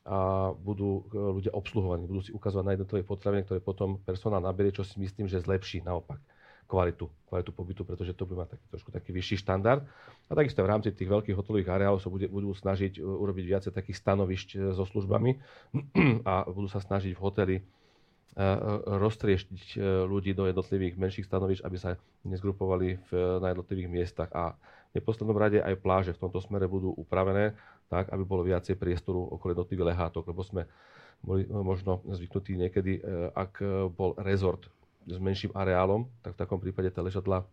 a budú e, ľudia obsluhovaní. Budú si ukazovať na jednotlivé potraviny, ktoré potom personál naberie, čo si myslím, že zlepší naopak kvalitu, kvalitu pobytu, pretože to bude mať taký, trošku taký vyšší štandard. A takisto v rámci tých veľkých hotelových areálov sa bude, budú snažiť e, urobiť viacej takých stanovišť e, so službami a budú sa snažiť v hoteli roztrieštiť ľudí do jednotlivých menších stanovišť, aby sa nezgrupovali v, na jednotlivých miestach. A v neposlednom rade aj pláže v tomto smere budú upravené tak, aby bolo viacej priestoru okolo jednotlivých lehátok, lebo sme boli možno zvyknutí niekedy, ak bol rezort s menším areálom, tak v takom prípade tie ležadla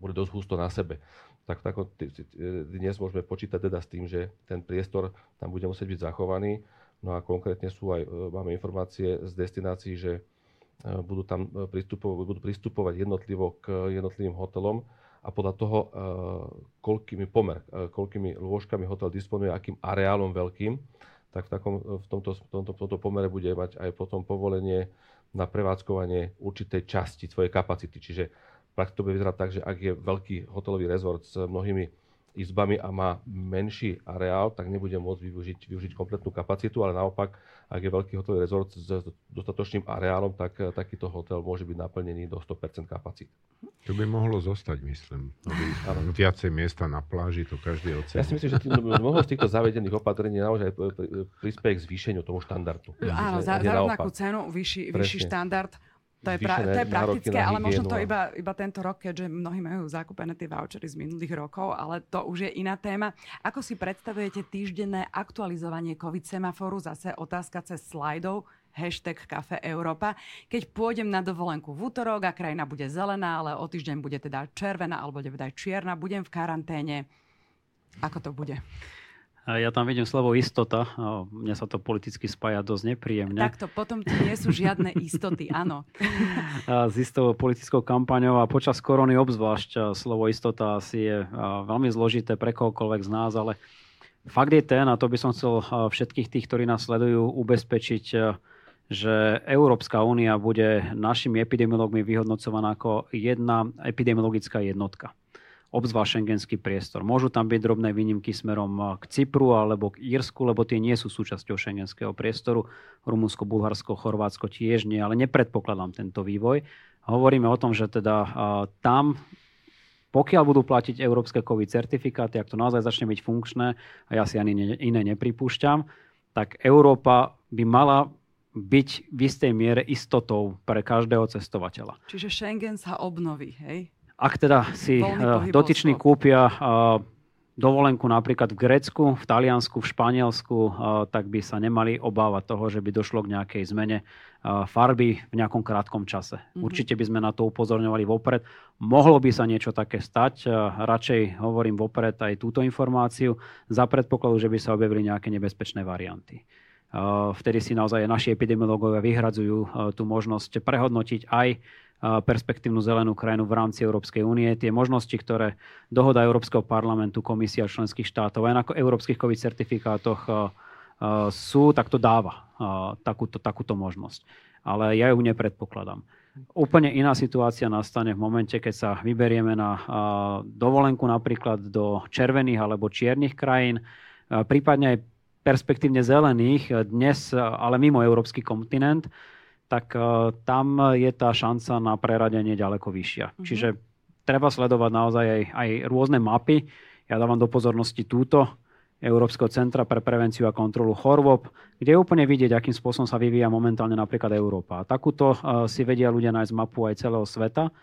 bude dosť husto na sebe. Tak takom, dnes môžeme počítať teda s tým, že ten priestor tam bude musieť byť zachovaný. No a konkrétne sú aj, e, máme informácie z destinácií, že e, budú tam e, pristupovať, budú pristupovať jednotlivo k jednotlivým hotelom a podľa toho, koľkými pomer, koľkými lôžkami hotel disponuje, akým areálom veľkým, tak v, takom, v, tomto, v, tomto, v tomto pomere bude mať aj potom povolenie na prevádzkovanie určitej časti svojej kapacity. Čiže prakticky to bude vyzerať tak, že ak je veľký hotelový rezort s mnohými izbami a má menší areál, tak nebude môcť využiť, využiť kompletnú kapacitu, ale naopak, ak je veľký hotelový rezort s dostatočným areálom, tak takýto hotel môže byť naplnený do 100% kapacít. To by mohlo zostať, myslím. Aby viacej miesta na pláži, to každý ocení. Ja si myslím, že tým, mnoho z týchto zavedených opatrení naozaj prispieje k zvýšeniu tomu štandardu. Áno, za, za rovnakú cenu vyšší, vyšší štandard to je, pra, to je praktické, ale možno to iba, iba tento rok, keďže mnohí majú zakúpené tie vouchery z minulých rokov, ale to už je iná téma. Ako si predstavujete týždenné aktualizovanie COVID semaforu? Zase otázka cez slajdov hashtag Kafe Európa. Keď pôjdem na dovolenku v útorok a krajina bude zelená, ale o týždeň bude teda červená alebo bude aj čierna, budem v karanténe. Ako to bude? Ja tam vidím slovo istota. Mne sa to politicky spája dosť nepríjemne. Takto, potom tu nie sú žiadne istoty, áno. S istou politickou kampaňou a počas korony obzvlášť slovo istota asi je veľmi zložité pre kohokoľvek z nás, ale fakt je ten, a to by som chcel všetkých tých, ktorí nás sledujú, ubezpečiť, že Európska únia bude našimi epidemiológmi vyhodnocovaná ako jedna epidemiologická jednotka obzvlášť šengenský priestor. Môžu tam byť drobné výnimky smerom k Cypru alebo k Írsku, lebo tie nie sú súčasťou šengenského priestoru. Rumunsko, Bulharsko, Chorvátsko tiež nie, ale nepredpokladám tento vývoj. Hovoríme o tom, že teda tam pokiaľ budú platiť európske COVID certifikáty, ak to naozaj začne byť funkčné, a ja si ani iné nepripúšťam, tak Európa by mala byť v istej miere istotou pre každého cestovateľa. Čiže Schengen sa obnoví, hej? Ak teda si uh, dotyční kúpia uh, dovolenku napríklad v Grécku, v Taliansku, v Španielsku, uh, tak by sa nemali obávať toho, že by došlo k nejakej zmene farby v nejakom krátkom čase. Mm-hmm. Určite by sme na to upozorňovali vopred. Mohlo by sa niečo také stať. Radšej hovorím vopred aj túto informáciu za predpokladu, že by sa objavili nejaké nebezpečné varianty. Vtedy si naozaj naši epidemiológovia vyhradzujú tú možnosť prehodnotiť aj perspektívnu zelenú krajinu v rámci Európskej únie. Tie možnosti, ktoré dohoda Európskeho parlamentu, komisia členských štátov aj na európskych COVID certifikátoch sú, tak to dáva takúto, takúto možnosť. Ale ja ju nepredpokladám. Úplne iná situácia nastane v momente, keď sa vyberieme na dovolenku napríklad do červených alebo čiernych krajín, prípadne aj perspektívne zelených, dnes ale mimo európsky kontinent, tak uh, tam je tá šanca na preradenie ďaleko vyššia. Mm-hmm. Čiže treba sledovať naozaj aj, aj rôzne mapy. Ja dávam do pozornosti túto Európskeho centra pre prevenciu a kontrolu chorôb, kde je úplne vidieť, akým spôsobom sa vyvíja momentálne napríklad Európa. A takúto uh, si vedia ľudia nájsť mapu aj celého sveta.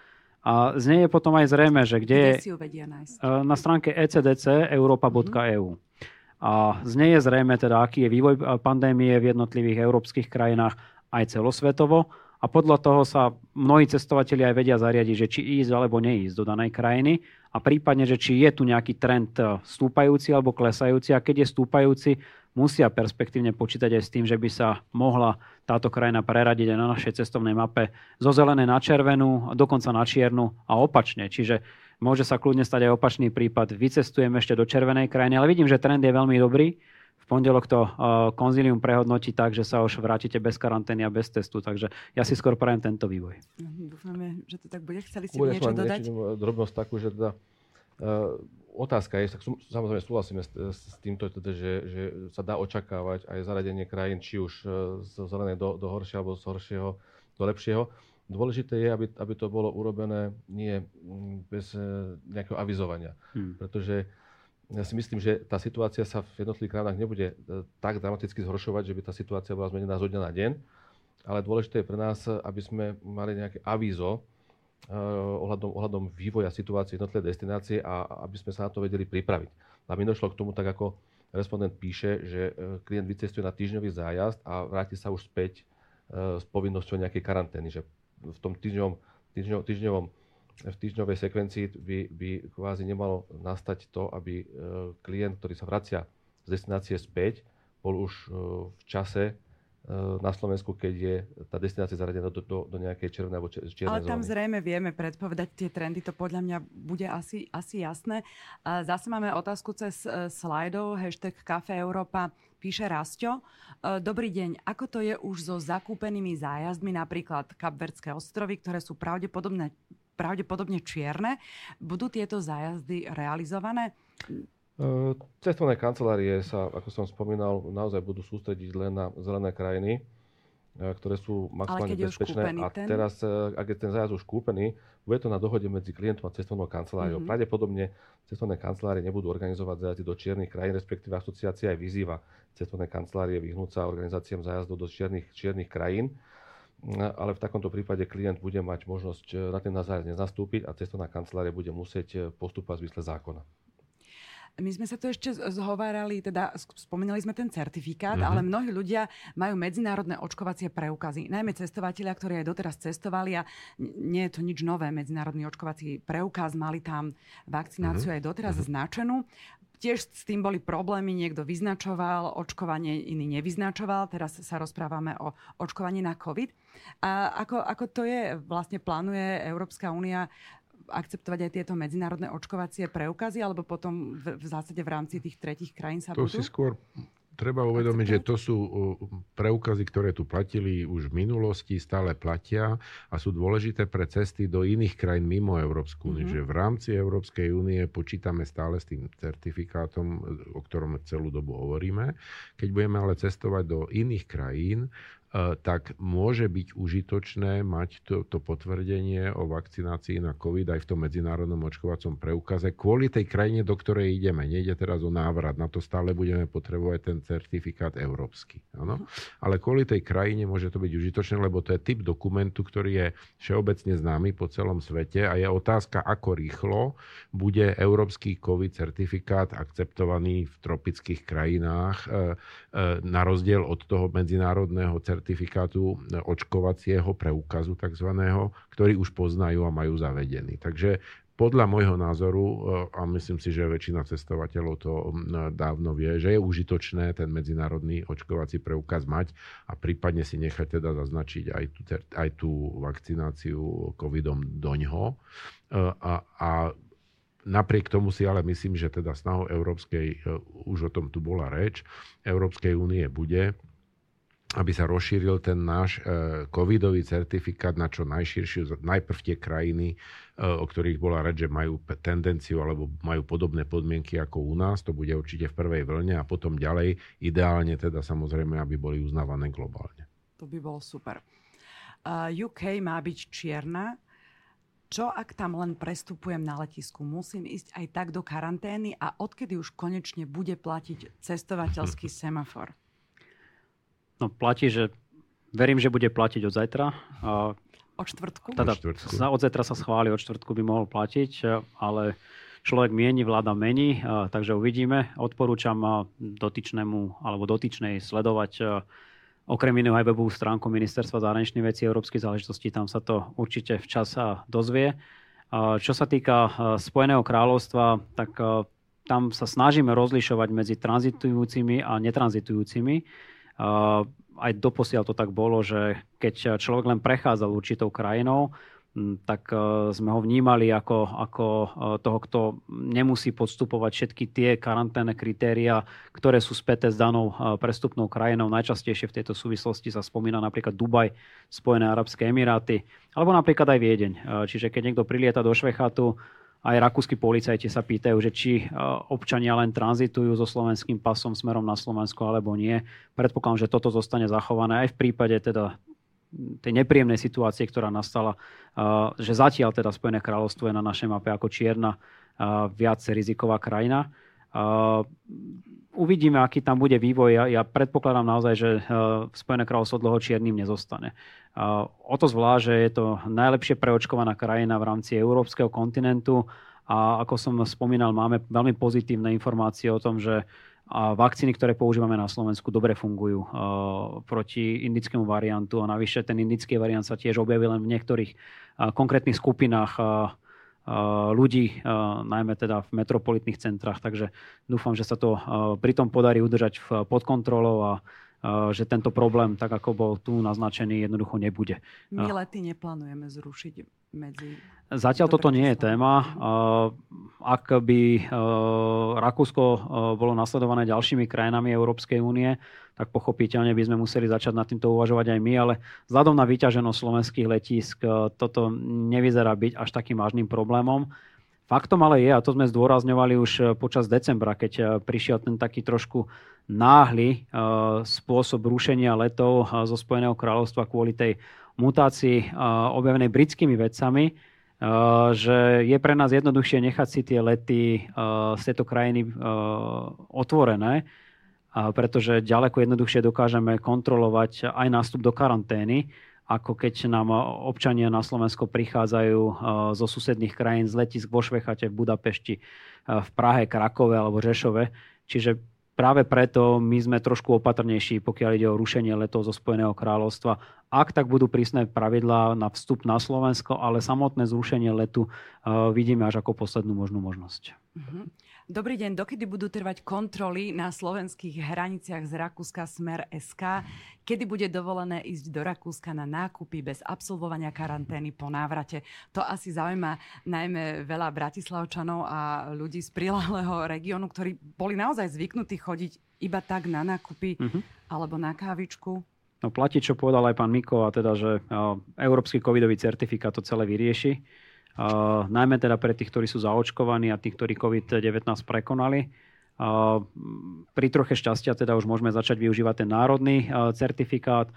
A z nej je potom aj zrejme, že kde, kde je si ju vedia nájsť? Uh, na stránke ecdc europa.eu. Mm-hmm. A z nej je zrejme teda, aký je vývoj pandémie v jednotlivých európskych krajinách aj celosvetovo a podľa toho sa mnohí cestovatelia aj vedia zariadiť, že či ísť alebo neísť do danej krajiny a prípadne, že či je tu nejaký trend eh, stúpajúci alebo klesajúci a keď je stúpajúci, musia perspektívne počítať aj s tým, že by sa mohla táto krajina preradiť aj na našej cestovnej mape zo zelenej na červenú, dokonca na čiernu a opačne. Čiže môže sa kľudne stať aj opačný prípad. Vycestujem ešte do červenej krajiny, ale vidím, že trend je veľmi dobrý pondelok to uh, konzílium prehodnotí tak, že sa už vrátite bez karantény a bez testu. Takže ja si skôr prajem tento vývoj. Mhm, dúfame, že to tak bude. Chceli ste niečo dodať? drobnosť takú, že teda uh, otázka je, tak samozrejme súhlasíme s, s týmto, teda, že, že sa dá očakávať aj zaradenie krajín, či už z zelenej do, do horšieho, alebo z horšieho do lepšieho. Dôležité je, aby, aby to bolo urobené nie mm, bez nejakého avizovania. Hmm. Pretože ja si myslím, že tá situácia sa v jednotlivých krajinách nebude e, tak dramaticky zhoršovať, že by tá situácia bola zmenená zo dňa na deň. Ale dôležité je pre nás, aby sme mali nejaké avízo uh, ohľadom, ohľadom vývoja situácie jednotlivé destinácie a aby sme sa na to vedeli pripraviť. Aby došlo k tomu, tak ako respondent píše, že e, klient vycestuje na týždňový zájazd a vráti sa už späť s povinnosťou nejakej karantény. Že v tom týždňovom, týždňovom, týždňovom v týždňovej sekvencii by, by kvázi nemalo nastať to, aby e, klient, ktorý sa vracia z destinácie späť, bol už e, v čase e, na Slovensku, keď je tá destinácia zaradená do, do, do nejakej červenej alebo čiernej Ale tam zóny. zrejme vieme predpovedať tie trendy, to podľa mňa bude asi, asi jasné. Zase máme otázku cez slajdov, hashtag Kafe Európa, píše Rastio. Dobrý deň, ako to je už so zakúpenými zájazdmi, napríklad Kapverdské ostrovy, ktoré sú pravdepodobne pravdepodobne čierne. Budú tieto zájazdy realizované? E, cestovné kancelárie sa, ako som spomínal, naozaj budú sústrediť len na zelené krajiny, e, ktoré sú maximálne bezpečné. A ten? teraz, e, ak je ten zájazd už kúpený, bude to na dohode medzi klientom a cestovnou kanceláriou. Mm-hmm. Pravdepodobne cestovné kancelárie nebudú organizovať zájazdy do čiernych krajín, respektíve asociácia aj vyzýva cestovné kancelárie vyhnúť sa organizáciám zájazdov do čiernych, čiernych krajín ale v takomto prípade klient bude mať možnosť e, na ten zájazd nezastúpiť a cestovná kancelária bude musieť e, postupovať v zmysle zákona. My sme sa tu ešte zhovárali, teda spomínali sme ten certifikát, mm-hmm. ale mnohí ľudia majú medzinárodné očkovacie preukazy. Najmä cestovatelia, ktorí aj doteraz cestovali a nie je to nič nové, medzinárodný očkovací preukaz, mali tam vakcináciu mm-hmm. aj doteraz mm-hmm. značenú tiež s tým boli problémy, niekto vyznačoval očkovanie, iný nevyznačoval. Teraz sa rozprávame o očkovaní na COVID. A ako, ako to je, vlastne plánuje Európska únia akceptovať aj tieto medzinárodné očkovacie preukazy, alebo potom v, v zásade v rámci tých tretich krajín sa to budú? si skôr treba uvedomiť, že to sú preukazy, ktoré tu platili už v minulosti, stále platia a sú dôležité pre cesty do iných krajín mimo Európsku úniu. Mm-hmm. Že v rámci Európskej únie počítame stále s tým certifikátom, o ktorom celú dobu hovoríme. Keď budeme ale cestovať do iných krajín, tak môže byť užitočné mať to, to potvrdenie o vakcinácii na COVID aj v tom medzinárodnom očkovacom preukaze kvôli tej krajine, do ktorej ideme. Nejde teraz o návrat, na to stále budeme potrebovať ten certifikát európsky. Ano? Ale kvôli tej krajine môže to byť užitočné, lebo to je typ dokumentu, ktorý je všeobecne známy po celom svete a je otázka, ako rýchlo bude európsky COVID certifikát akceptovaný v tropických krajinách e, e, na rozdiel od toho medzinárodného certifikátu certifikátu očkovacieho preukazu tzv., ktorý už poznajú a majú zavedený. Takže podľa môjho názoru, e, a myslím si, že väčšina cestovateľov to dávno vie, že je užitočné ten medzinárodný očkovací preukaz mať a prípadne si nechať teda zaznačiť aj tú, aj tú vakcináciu covidom do ňoho. E, a, a Napriek tomu si ale myslím, že teda snahou Európskej, e, už o tom tu bola reč, Európskej únie bude aby sa rozšíril ten náš e, covidový certifikát na čo najširšiu, najprv tie krajiny, e, o ktorých bola reč, že majú tendenciu alebo majú podobné podmienky ako u nás, to bude určite v prvej vlne a potom ďalej, ideálne teda samozrejme, aby boli uznávané globálne. To by bolo super. Uh, UK má byť čierna. Čo ak tam len prestupujem na letisku? Musím ísť aj tak do karantény a odkedy už konečne bude platiť cestovateľský semafor? No platí, že verím, že bude platiť od zajtra. Od štvrtku? Teda, od štvrtku. Od zajtra sa schváli, od štvrtku by mohol platiť, ale človek mieni, vláda mení, takže uvidíme. Odporúčam dotyčnému alebo dotyčnej sledovať okrem iného aj webovú stránku Ministerstva zahraničných vecí a európskych záležitostí, tam sa to určite včas dozvie. Čo sa týka Spojeného kráľovstva, tak tam sa snažíme rozlišovať medzi tranzitujúcimi a netranzitujúcimi aj doposiaľ to tak bolo, že keď človek len prechádzal určitou krajinou, tak sme ho vnímali ako, ako toho, kto nemusí podstupovať všetky tie karanténne kritéria, ktoré sú späté s danou prestupnou krajinou. Najčastejšie v tejto súvislosti sa spomína napríklad Dubaj, Spojené arabské emiráty, alebo napríklad aj Viedeň. Čiže keď niekto prilieta do Švechatu, aj rakúsky policajti sa pýtajú, že či e, občania len tranzitujú so slovenským pasom smerom na Slovensko alebo nie. Predpokladám, že toto zostane zachované aj v prípade teda tej nepríjemnej situácie, ktorá nastala, e, že zatiaľ teda Spojené kráľovstvo je na našej mape ako čierna e, viac riziková krajina. Uvidíme, aký tam bude vývoj. Ja, ja predpokladám naozaj, že Spojené kráľovstvo dlho čiernym nezostane. O to zvlášť, že je to najlepšie preočkovaná krajina v rámci európskeho kontinentu a ako som spomínal, máme veľmi pozitívne informácie o tom, že vakcíny, ktoré používame na Slovensku, dobre fungujú proti indickému variantu a navyše ten indický variant sa tiež objavil len v niektorých konkrétnych skupinách ľudí, najmä teda v metropolitných centrách. Takže dúfam, že sa to pritom podarí udržať pod kontrolou a že tento problém, tak ako bol tu naznačený, jednoducho nebude. My lety neplánujeme zrušiť medzi... Zatiaľ toto nie je téma. Ak by Rakúsko bolo nasledované ďalšími krajinami Európskej únie, tak pochopiteľne by sme museli začať nad týmto uvažovať aj my, ale vzhľadom na vyťaženosť slovenských letísk toto nevyzerá byť až takým vážnym problémom. Faktom ale je, a to sme zdôrazňovali už počas decembra, keď prišiel ten taký trošku náhly eh, spôsob rušenia letov eh, zo Spojeného kráľovstva kvôli tej mutácii eh, objavenej britskými vedcami, že je pre nás jednoduchšie nechať si tie lety z tejto krajiny otvorené, pretože ďaleko jednoduchšie dokážeme kontrolovať aj nástup do karantény, ako keď nám občania na Slovensko prichádzajú zo susedných krajín z letisk vo Švechate, v Budapešti, v Prahe, Krakove alebo Řešove. Čiže práve preto my sme trošku opatrnejší, pokiaľ ide o rušenie letov zo Spojeného kráľovstva ak tak budú prísne pravidlá na vstup na Slovensko, ale samotné zrušenie letu uh, vidíme až ako poslednú možnú možnosť. Uh-huh. Dobrý deň, dokedy budú trvať kontroly na slovenských hraniciach z Rakúska Smer SK? Kedy bude dovolené ísť do Rakúska na nákupy bez absolvovania karantény po návrate? To asi zaujíma najmä veľa Bratislavčanov a ľudí z prilahlého regiónu, ktorí boli naozaj zvyknutí chodiť iba tak na nákupy uh-huh. alebo na kávičku. No platí, čo povedal aj pán Miko, a teda, že Európsky covidový certifikát to celé vyrieši Uh, najmä teda pre tých, ktorí sú zaočkovaní a tých, ktorí COVID-19 prekonali. Uh, pri troche šťastia teda už môžeme začať využívať ten národný uh, certifikát,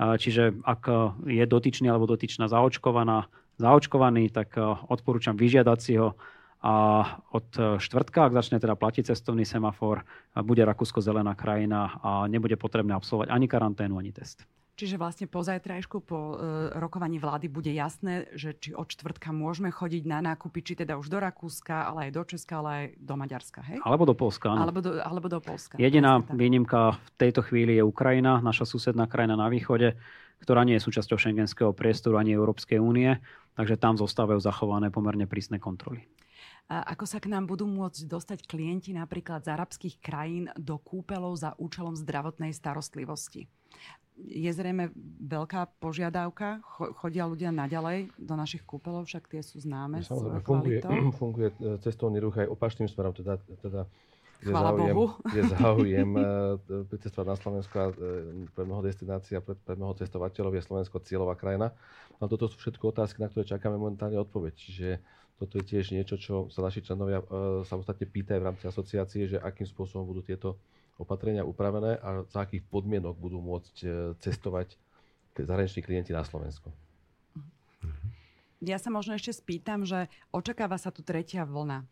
čiže ak je dotyčný alebo dotyčná zaočkovaná, zaočkovaný, tak odporúčam vyžiadať si ho a od štvrtka, ak začne teda platiť cestovný semafor, bude Rakúsko zelená krajina a nebude potrebné absolvovať ani karanténu, ani test. Čiže vlastne po zajtrajšku, po e, rokovaní vlády bude jasné, že či od čtvrtka môžeme chodiť na nákupy, či teda už do Rakúska, ale aj do Česka, ale aj do Maďarska, hej? Alebo do Polska, áno. Alebo do, alebo do Polska. Jediná výnimka v tejto chvíli je Ukrajina, naša susedná krajina na východe, ktorá nie je súčasťou šengenského priestoru ani Európskej únie, takže tam zostávajú zachované pomerne prísne kontroly. A ako sa k nám budú môcť dostať klienti napríklad z arabských krajín do kúpelov za účelom zdravotnej starostlivosti? Je zrejme veľká požiadavka. Chodia ľudia naďalej do našich kúpelov, však tie sú známe. Samozrejme, funguje, funguje e, cestovný ruch aj opačným smerom, teda, teda je záujem, Bohu. je záujem e, pricestovať na Slovensko a e, pre mnoho destinácií a pre, pre mnoho cestovateľov je Slovensko cieľová krajina. A toto sú všetko otázky, na ktoré čakáme momentálne odpoveď. Čiže toto je tiež niečo, čo sa naši členovia samostatne pýtajú v rámci asociácie, že akým spôsobom budú tieto opatrenia upravené a za akých podmienok budú môcť e, cestovať zahraniční klienti na Slovensko. Ja sa možno ešte spýtam, že očakáva sa tu tretia vlna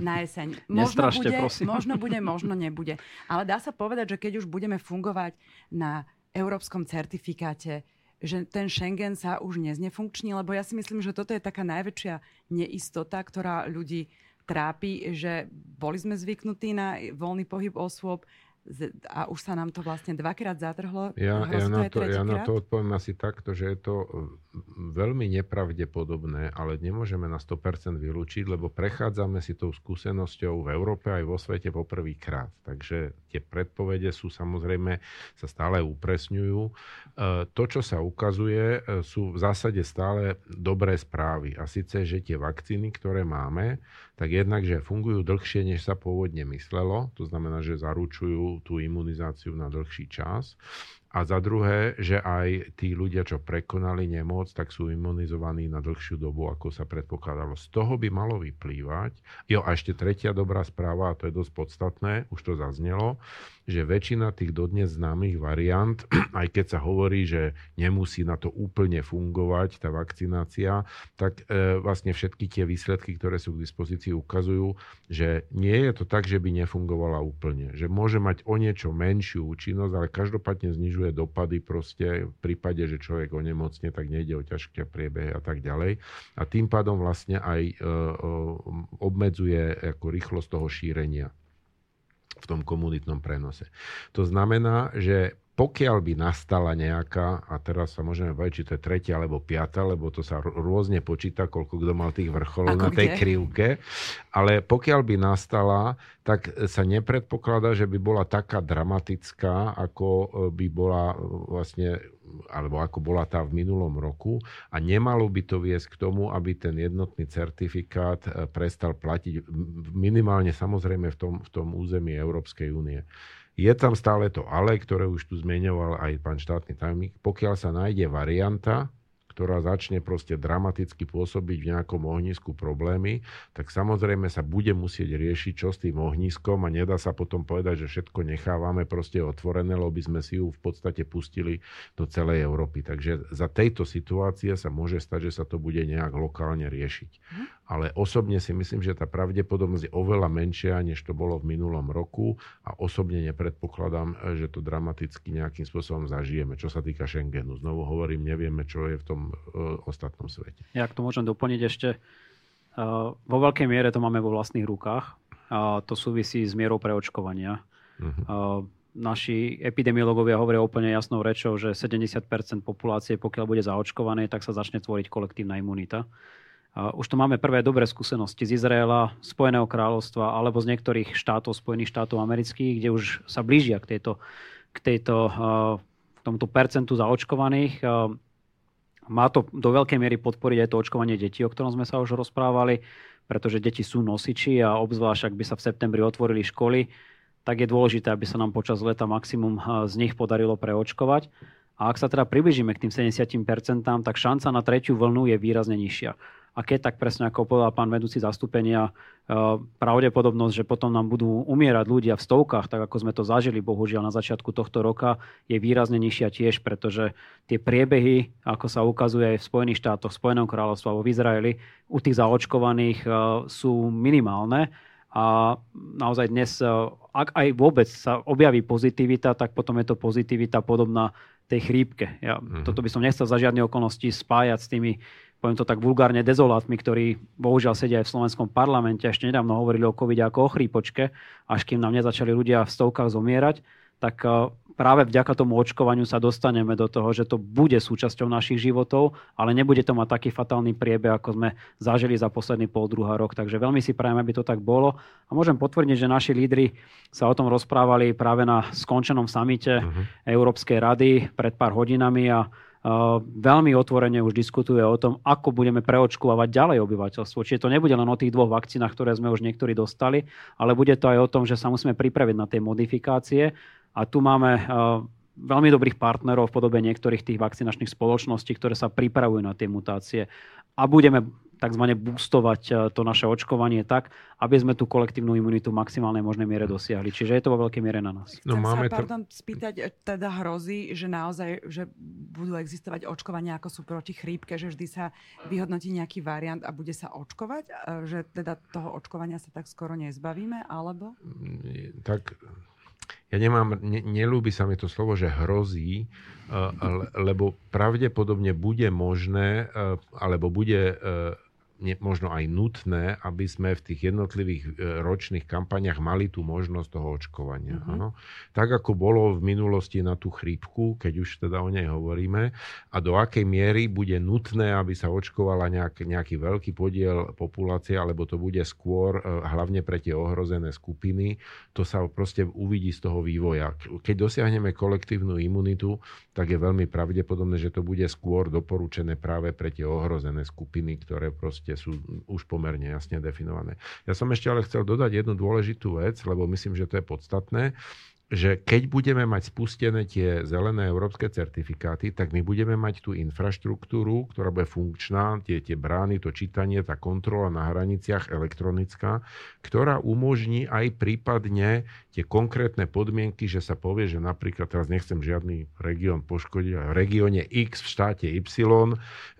na jeseň. Možno bude, prosím. možno bude, možno nebude. Ale dá sa povedať, že keď už budeme fungovať na európskom certifikáte, že ten Schengen sa už neznefunkční, lebo ja si myslím, že toto je taká najväčšia neistota, ktorá ľudí trápi, že boli sme zvyknutí na voľný pohyb osôb, a už sa nám to vlastne dvakrát zatrhlo. Ja, ja, na to, ja na to odpoviem asi takto, že je to veľmi nepravdepodobné, ale nemôžeme na 100% vylúčiť, lebo prechádzame si tou skúsenosťou v Európe aj vo svete poprvýkrát. Takže tie predpovede sú samozrejme, sa stále upresňujú. E, to, čo sa ukazuje, e, sú v zásade stále dobré správy. A síce, že tie vakcíny, ktoré máme, tak jednak, že fungujú dlhšie, než sa pôvodne myslelo. To znamená, že zaručujú tú imunizáciu na dlhší čas. A za druhé, že aj tí ľudia, čo prekonali nemoc, tak sú imunizovaní na dlhšiu dobu, ako sa predpokladalo. Z toho by malo vyplývať. Jo, a ešte tretia dobrá správa, a to je dosť podstatné, už to zaznelo, že väčšina tých dodnes známych variant, aj keď sa hovorí, že nemusí na to úplne fungovať tá vakcinácia, tak e, vlastne všetky tie výsledky, ktoré sú k dispozícii, ukazujú, že nie je to tak, že by nefungovala úplne. Že môže mať o niečo menšiu účinnosť, ale každopádne znižuje dopady proste v prípade, že človek onemocne, tak nejde o ťažké priebehy a tak ďalej. A tým pádom vlastne aj e, e, obmedzuje ako rýchlosť toho šírenia v tom komunitnom prenose. To znamená, že pokiaľ by nastala nejaká, a teraz sa môžeme baviť, či to je tretia alebo piata, lebo to sa rôzne počíta, koľko kto mal tých vrcholov Ako na tej kde? krivke, ale pokiaľ by nastala, tak sa nepredpokladá, že by bola taká dramatická, ako e, by bola e, vlastne alebo ako bola tá v minulom roku a nemalo by to viesť k tomu, aby ten jednotný certifikát e, prestal platiť minimálne samozrejme v tom, v tom území Európskej únie. Je tam stále to ale, ktoré už tu zmeňoval aj pán štátny tajomník. Pokiaľ sa nájde varianta, ktorá začne proste dramaticky pôsobiť v nejakom ohnisku problémy, tak samozrejme sa bude musieť riešiť, čo s tým ohniskom a nedá sa potom povedať, že všetko nechávame proste otvorené, lebo by sme si ju v podstate pustili do celej Európy. Takže za tejto situácie sa môže stať, že sa to bude nejak lokálne riešiť. Mhm. Ale osobne si myslím, že tá pravdepodobnosť je oveľa menšia, než to bolo v minulom roku a osobne nepredpokladám, že to dramaticky nejakým spôsobom zažijeme. Čo sa týka Schengenu. Znovu hovorím, nevieme, čo je v tom tom uh, ostatnom svete. Ja to môžem doplniť ešte. Uh, vo veľkej miere to máme vo vlastných rukách. A to súvisí s mierou preočkovania. Uh-huh. Uh, naši epidemiológovia hovoria úplne jasnou rečou, že 70% populácie, pokiaľ bude zaočkované, tak sa začne tvoriť kolektívna imunita. Už to máme prvé dobré skúsenosti z Izraela, Spojeného kráľovstva alebo z niektorých štátov, Spojených štátov amerických, kde už sa blížia k, tejto, k, tejto, k tomuto percentu zaočkovaných. Má to do veľkej miery podporiť aj to očkovanie detí, o ktorom sme sa už rozprávali, pretože deti sú nosiči a obzvlášť, ak by sa v septembri otvorili školy, tak je dôležité, aby sa nám počas leta maximum z nich podarilo preočkovať. A ak sa teda približíme k tým 70%, tak šanca na tretiu vlnu je výrazne nižšia a keď tak presne ako povedal pán vedúci zastúpenia, e, pravdepodobnosť, že potom nám budú umierať ľudia v stovkách, tak ako sme to zažili bohužiaľ na začiatku tohto roka, je výrazne nižšia tiež, pretože tie priebehy, ako sa ukazuje aj v Spojených štátoch, v Spojenom kráľovstve alebo v Izraeli, u tých zaočkovaných e, sú minimálne. A naozaj dnes, e, ak aj vôbec sa objaví pozitivita, tak potom je to pozitivita podobná tej chrípke. Ja, mm-hmm. Toto by som nechcel za žiadne okolnosti spájať s tými poviem to tak vulgárne, dezolátmi, ktorí bohužiaľ sedia aj v slovenskom parlamente. Ešte nedávno hovorili o covid ako o chrípočke, až kým nám nezačali ľudia v stovkách zomierať, tak eh, práve vďaka tomu očkovaniu sa dostaneme do toho, že to bude súčasťou našich životov, ale nebude to mať taký fatálny priebeh, ako sme zažili za posledný pol druhá rok. Takže veľmi si prajem, aby to tak bolo. A môžem potvrdiť, že naši lídry sa o tom rozprávali práve na skončenom samite uh-huh. Európskej rady pred pár hodinami a veľmi otvorene už diskutuje o tom, ako budeme preočkovať ďalej obyvateľstvo. Čiže to nebude len o tých dvoch vakcínach, ktoré sme už niektorí dostali, ale bude to aj o tom, že sa musíme pripraviť na tie modifikácie. A tu máme veľmi dobrých partnerov v podobe niektorých tých vakcinačných spoločností, ktoré sa pripravujú na tie mutácie. A budeme tzv. boostovať e, to naše očkovanie tak, aby sme tú kolektívnu imunitu v maximálnej možnej miere dosiahli. Čiže je to vo veľkej miere na nás. No, Chcem máme sa, pardon, spýtať, e, teda hrozí, že naozaj že budú existovať očkovania, ako sú proti chrípke, že vždy sa vyhodnotí nejaký variant a bude sa očkovať? E, že teda toho očkovania sa tak skoro nezbavíme, alebo? Mm, tak ja nemám, ne, nelúbi sa mi to slovo, že hrozí, lebo pravdepodobne bude možné, alebo bude ne, možno aj nutné, aby sme v tých jednotlivých e, ročných kampaniach mali tú možnosť toho očkovania. Mm-hmm. Ano? Tak ako bolo v minulosti na tú chrípku, keď už teda o nej hovoríme, a do akej miery bude nutné, aby sa očkovala nejak, nejaký veľký podiel populácie, alebo to bude skôr e, hlavne pre tie ohrozené skupiny, to sa proste uvidí z toho vývoja. Keď dosiahneme kolektívnu imunitu, tak je veľmi pravdepodobné, že to bude skôr doporučené práve pre tie ohrozené skupiny, ktoré proste proste sú už pomerne jasne definované. Ja som ešte ale chcel dodať jednu dôležitú vec, lebo myslím, že to je podstatné že keď budeme mať spustené tie zelené európske certifikáty, tak my budeme mať tú infraštruktúru, ktorá bude funkčná, tie, tie brány, to čítanie, tá kontrola na hraniciach elektronická, ktorá umožní aj prípadne tie konkrétne podmienky, že sa povie, že napríklad, teraz nechcem žiadny región poškodiť, ale v regióne X v štáte Y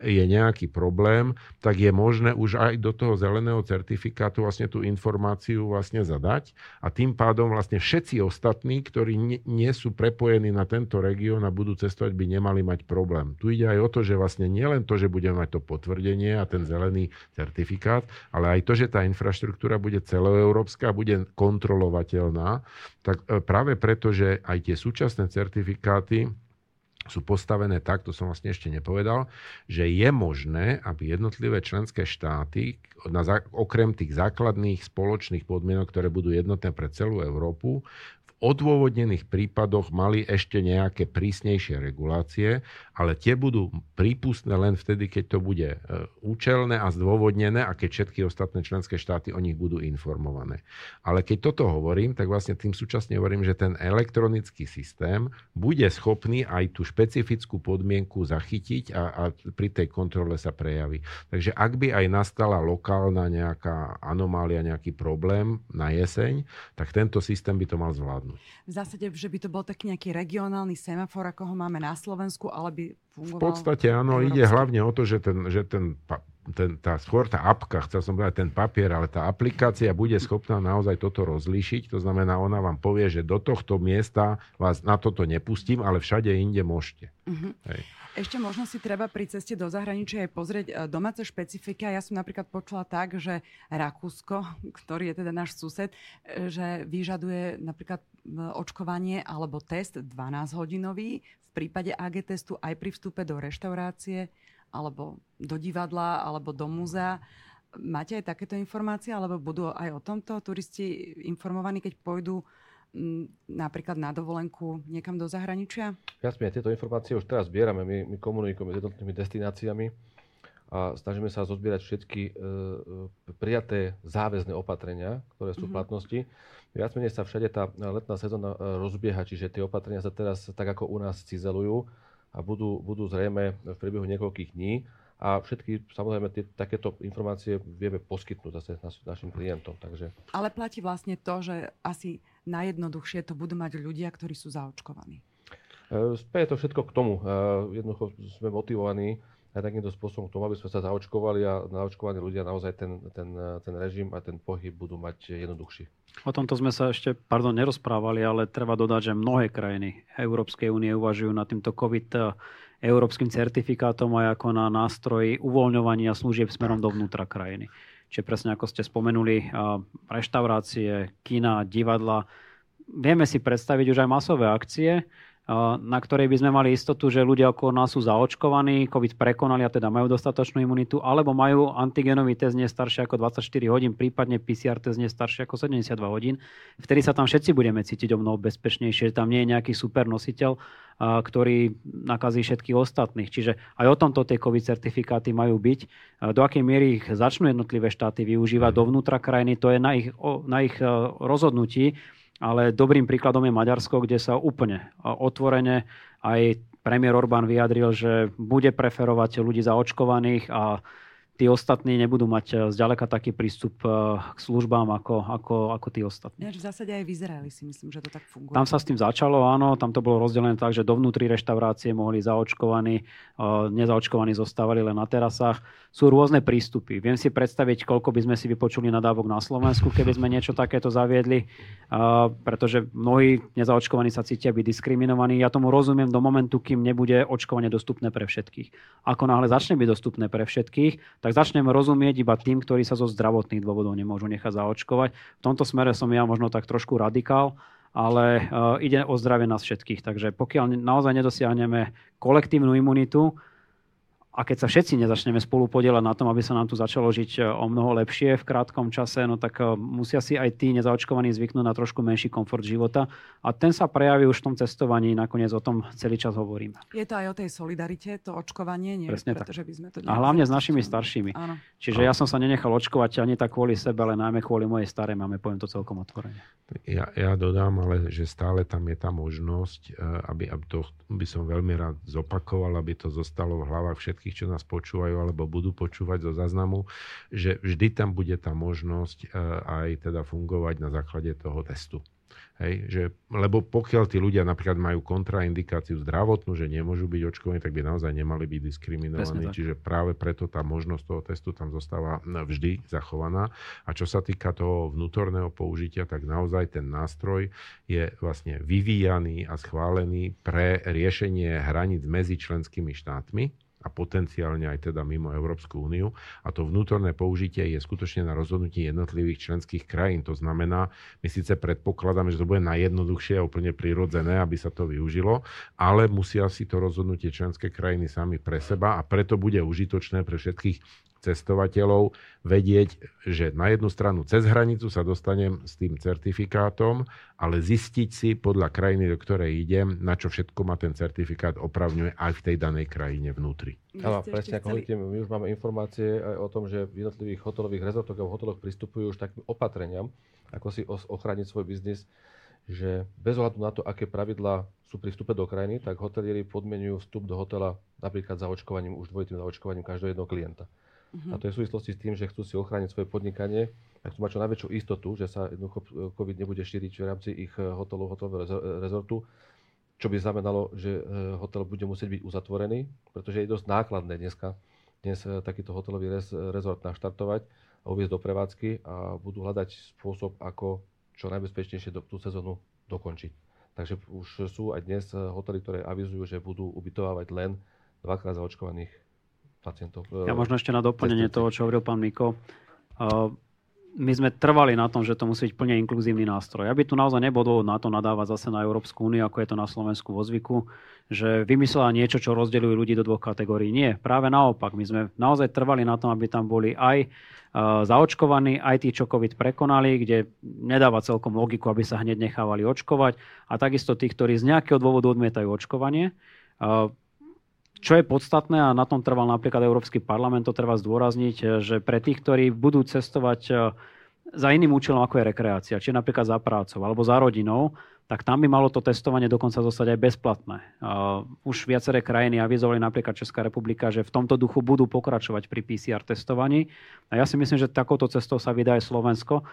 je nejaký problém, tak je možné už aj do toho zeleného certifikátu vlastne tú informáciu vlastne zadať a tým pádom vlastne všetci ostatní ktorí nie, nie sú prepojení na tento región a budú cestovať, by nemali mať problém. Tu ide aj o to, že vlastne nielen to, že budeme mať to potvrdenie a ten zelený certifikát, ale aj to, že tá infraštruktúra bude celoeurópska a bude kontrolovateľná, tak e, práve preto, že aj tie súčasné certifikáty sú postavené tak, to som vlastne ešte nepovedal, že je možné, aby jednotlivé členské štáty, na, okrem tých základných spoločných podmienok, ktoré budú jednotné pre celú Európu, odôvodnených prípadoch mali ešte nejaké prísnejšie regulácie, ale tie budú prípustné len vtedy, keď to bude e, účelné a zdôvodnené a keď všetky ostatné členské štáty o nich budú informované. Ale keď toto hovorím, tak vlastne tým súčasne hovorím, že ten elektronický systém bude schopný aj tú špecifickú podmienku zachytiť a, a pri tej kontrole sa prejaví. Takže ak by aj nastala lokálna nejaká anomália, nejaký problém na jeseň, tak tento systém by to mal zvládnuť. V zásade, že by to bol taký nejaký regionálny semafor, ako ho máme na Slovensku, ale by fungoval... V podstate áno, európsky. ide hlavne o to, že ten, že ten ten, tá, skôr tá apka, chcel som povedať ten papier, ale tá aplikácia bude schopná naozaj toto rozlíšiť. To znamená, ona vám povie, že do tohto miesta vás na toto nepustím, ale všade inde môžete. Uh-huh. Hej. Ešte možno si treba pri ceste do zahraničia aj pozrieť e, domáce špecifika. Ja som napríklad počula tak, že Rakúsko, ktorý je teda náš sused, e, že vyžaduje napríklad očkovanie alebo test 12-hodinový v prípade AG testu aj pri vstupe do reštaurácie alebo do divadla alebo do múzea. Máte aj takéto informácie, alebo budú aj o tomto turisti informovaní, keď pôjdu napríklad na dovolenku niekam do zahraničia? Jasne, tieto informácie už teraz zbierame. My, my komunikujeme s jednotnými destináciami a snažíme sa zozbierať všetky e, e prijaté záväzné opatrenia, ktoré sú v mm-hmm. platnosti. Viac menej sa všade tá letná sezóna e, rozbieha, čiže tie opatrenia sa teraz tak ako u nás cizelujú a budú, budú zrejme v priebehu niekoľkých dní a všetky, samozrejme, tie, takéto informácie vieme poskytnúť zase naš, našim klientom. Takže... Ale platí vlastne to, že asi najjednoduchšie to budú mať ľudia, ktorí sú zaočkovaní. E, Speje to všetko k tomu. Jednoducho sme motivovaní aj takýmto spôsobom k tomu, aby sme sa zaočkovali a naočkovaní ľudia naozaj ten, ten, ten režim a ten pohyb budú mať jednoduchší. O tomto sme sa ešte, pardon, nerozprávali, ale treba dodať, že mnohé krajiny Európskej únie uvažujú na týmto COVID európskym certifikátom aj ako na nástroj uvoľňovania služieb smerom dovnútra krajiny. Čiže presne ako ste spomenuli, reštaurácie, kina, divadla. Vieme si predstaviť už aj masové akcie, na ktorej by sme mali istotu, že ľudia okolo nás sú zaočkovaní, COVID prekonali a teda majú dostatočnú imunitu, alebo majú antigenový test nie staršie ako 24 hodín, prípadne PCR test nie staršie ako 72 hodín. Vtedy sa tam všetci budeme cítiť o mnoho bezpečnejšie, že tam nie je nejaký super nositeľ, ktorý nakazí všetkých ostatných. Čiže aj o tomto tie COVID certifikáty majú byť. Do akej miery ich začnú jednotlivé štáty využívať dovnútra krajiny, to je na ich, na ich rozhodnutí ale dobrým príkladom je Maďarsko, kde sa úplne otvorene aj premiér Orbán vyjadril, že bude preferovať ľudí zaočkovaných a tí ostatní nebudú mať eh, zďaleka taký prístup eh, k službám ako, ako, ako tí ostatní. Ja, v zásade aj v Izraeli si myslím, že to tak funguje. Tam sa s tým začalo, áno, tam to bolo rozdelené tak, že dovnútri reštaurácie mohli zaočkovaní, eh, nezaočkovaní zostávali len na terasách. Sú rôzne prístupy. Viem si predstaviť, koľko by sme si vypočuli nadávok na Slovensku, keby sme niečo takéto zaviedli, pretože mnohí nezaočkovaní sa cítia byť diskriminovaní. Ja tomu rozumiem do momentu, kým nebude očkovanie dostupné pre všetkých. Ako náhle začne byť dostupné pre všetkých, tak tak začneme rozumieť iba tým, ktorí sa zo zdravotných dôvodov nemôžu nechať zaočkovať. V tomto smere som ja možno tak trošku radikál, ale uh, ide o zdravie nás všetkých. Takže pokiaľ naozaj nedosiahneme kolektívnu imunitu, a keď sa všetci nezačneme spolu podielať na tom, aby sa nám tu začalo žiť e, o mnoho lepšie v krátkom čase, no tak e, musia si aj tí nezaočkovaní zvyknúť na trošku menší komfort života. A ten sa prejaví už v tom cestovaní, nakoniec o tom celý čas hovoríme. Je to aj o tej solidarite, to očkovanie, nie? Presne pretože tak. by sme to A hlavne s našimi staršími. Áno. Čiže ja som sa nenechal očkovať ani tak kvôli sebe, ale najmä kvôli mojej starej máme, poviem to celkom otvorene. Ja, ja dodám, ale že stále tam je tá možnosť, e, aby, aby to by som veľmi rád zopakoval, aby to zostalo v hlavách všetkých všetkých, čo nás počúvajú alebo budú počúvať zo záznamu, že vždy tam bude tá možnosť e, aj teda fungovať na základe toho testu. Hej, že, lebo pokiaľ tí ľudia napríklad majú kontraindikáciu zdravotnú, že nemôžu byť očkovaní, tak by naozaj nemali byť diskriminovaní. Čiže práve preto tá možnosť toho testu tam zostáva vždy zachovaná. A čo sa týka toho vnútorného použitia, tak naozaj ten nástroj je vlastne vyvíjaný a schválený pre riešenie hraníc medzi členskými štátmi a potenciálne aj teda mimo Európsku úniu. A to vnútorné použitie je skutočne na rozhodnutí jednotlivých členských krajín. To znamená, my síce predpokladáme, že to bude najjednoduchšie a úplne prirodzené, aby sa to využilo, ale musia si to rozhodnutie členské krajiny sami pre seba a preto bude užitočné pre všetkých cestovateľov vedieť, že na jednu stranu cez hranicu sa dostanem s tým certifikátom, ale zistiť si podľa krajiny, do ktorej idem, na čo všetko ma ten certifikát opravňuje aj v tej danej krajine vnútri. Áno, presne ako hovoríte, my už máme informácie aj o tom, že v jednotlivých hotelových rezortoch a v hoteloch pristupujú už takým opatreniam, ako si ochrániť svoj biznis, že bez ohľadu na to, aké pravidlá sú pri vstupe do krajiny, tak hotelieri podmenujú vstup do hotela napríklad zaočkovaním, už dvojitým zaočkovaním každého jedného klienta. Uh-huh. A to je v súvislosti s tým, že chcú si ochrániť svoje podnikanie a chcú mať čo najväčšiu istotu, že sa jednoducho COVID nebude šíriť v rámci ich eh, hotelov, hotelového rezortu, čo by znamenalo, že eh, hotel bude musieť byť uzatvorený, pretože je dosť nákladné dneska dnes takýto hotelový rezort naštartovať a uviezť do prevádzky a budú hľadať spôsob, ako čo najbezpečnejšie tú sezónu dokončiť. Takže už sú aj dnes hotely, ktoré avizujú, že budú ubytovávať len dvakrát zaočkovaných pacientov. Ja možno ešte na doplnenie toho, čo hovoril pán Miko my sme trvali na tom, že to musí byť plne inkluzívny nástroj. Aby tu naozaj nebol dôvod na to nadávať zase na Európsku úniu, ako je to na Slovensku vo zvyku, že vymyslela niečo, čo rozdeľuje ľudí do dvoch kategórií. Nie, práve naopak. My sme naozaj trvali na tom, aby tam boli aj uh, zaočkovaní, aj tí, čo COVID prekonali, kde nedáva celkom logiku, aby sa hneď nechávali očkovať. A takisto tí, ktorí z nejakého dôvodu odmietajú očkovanie. Čo je podstatné, a na tom trval napríklad Európsky parlament, to treba zdôrazniť, e, že pre tých, ktorí budú cestovať e, za iným účelom, ako je rekreácia, či napríklad za prácou alebo za rodinou, tak tam by malo to testovanie dokonca zostať aj bezplatné. Uh, už viaceré krajiny avizovali, napríklad Česká republika, že v tomto duchu budú pokračovať pri PCR testovaní. A ja si myslím, že takouto cestou sa vydá aj Slovensko.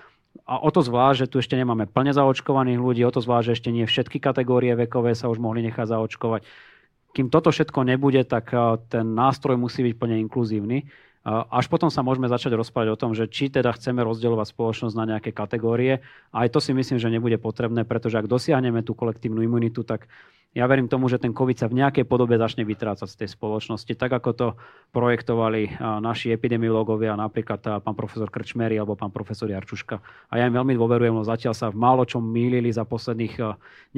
A o to zvlášť, že tu ešte nemáme plne zaočkovaných ľudí, o to zvlášť, že ešte nie všetky kategórie vekové sa už mohli nechať zaočkovať kým toto všetko nebude, tak eh, ten nástroj musí byť plne inkluzívny. Eh, až potom sa môžeme začať rozprávať o tom, že či teda chceme rozdielovať spoločnosť na nejaké kategórie. A aj to si myslím, že nebude potrebné, pretože ak dosiahneme tú kolektívnu imunitu, tak ja verím tomu, že ten COVID sa v nejakej podobe začne vytrácať z tej spoločnosti, tak ako to projektovali eh, naši epidemiológovia, napríklad pán profesor Krčmery alebo pán profesor Jarčuška. A ja im veľmi dôverujem, lebo zatiaľ sa v málo čom mýlili za posledných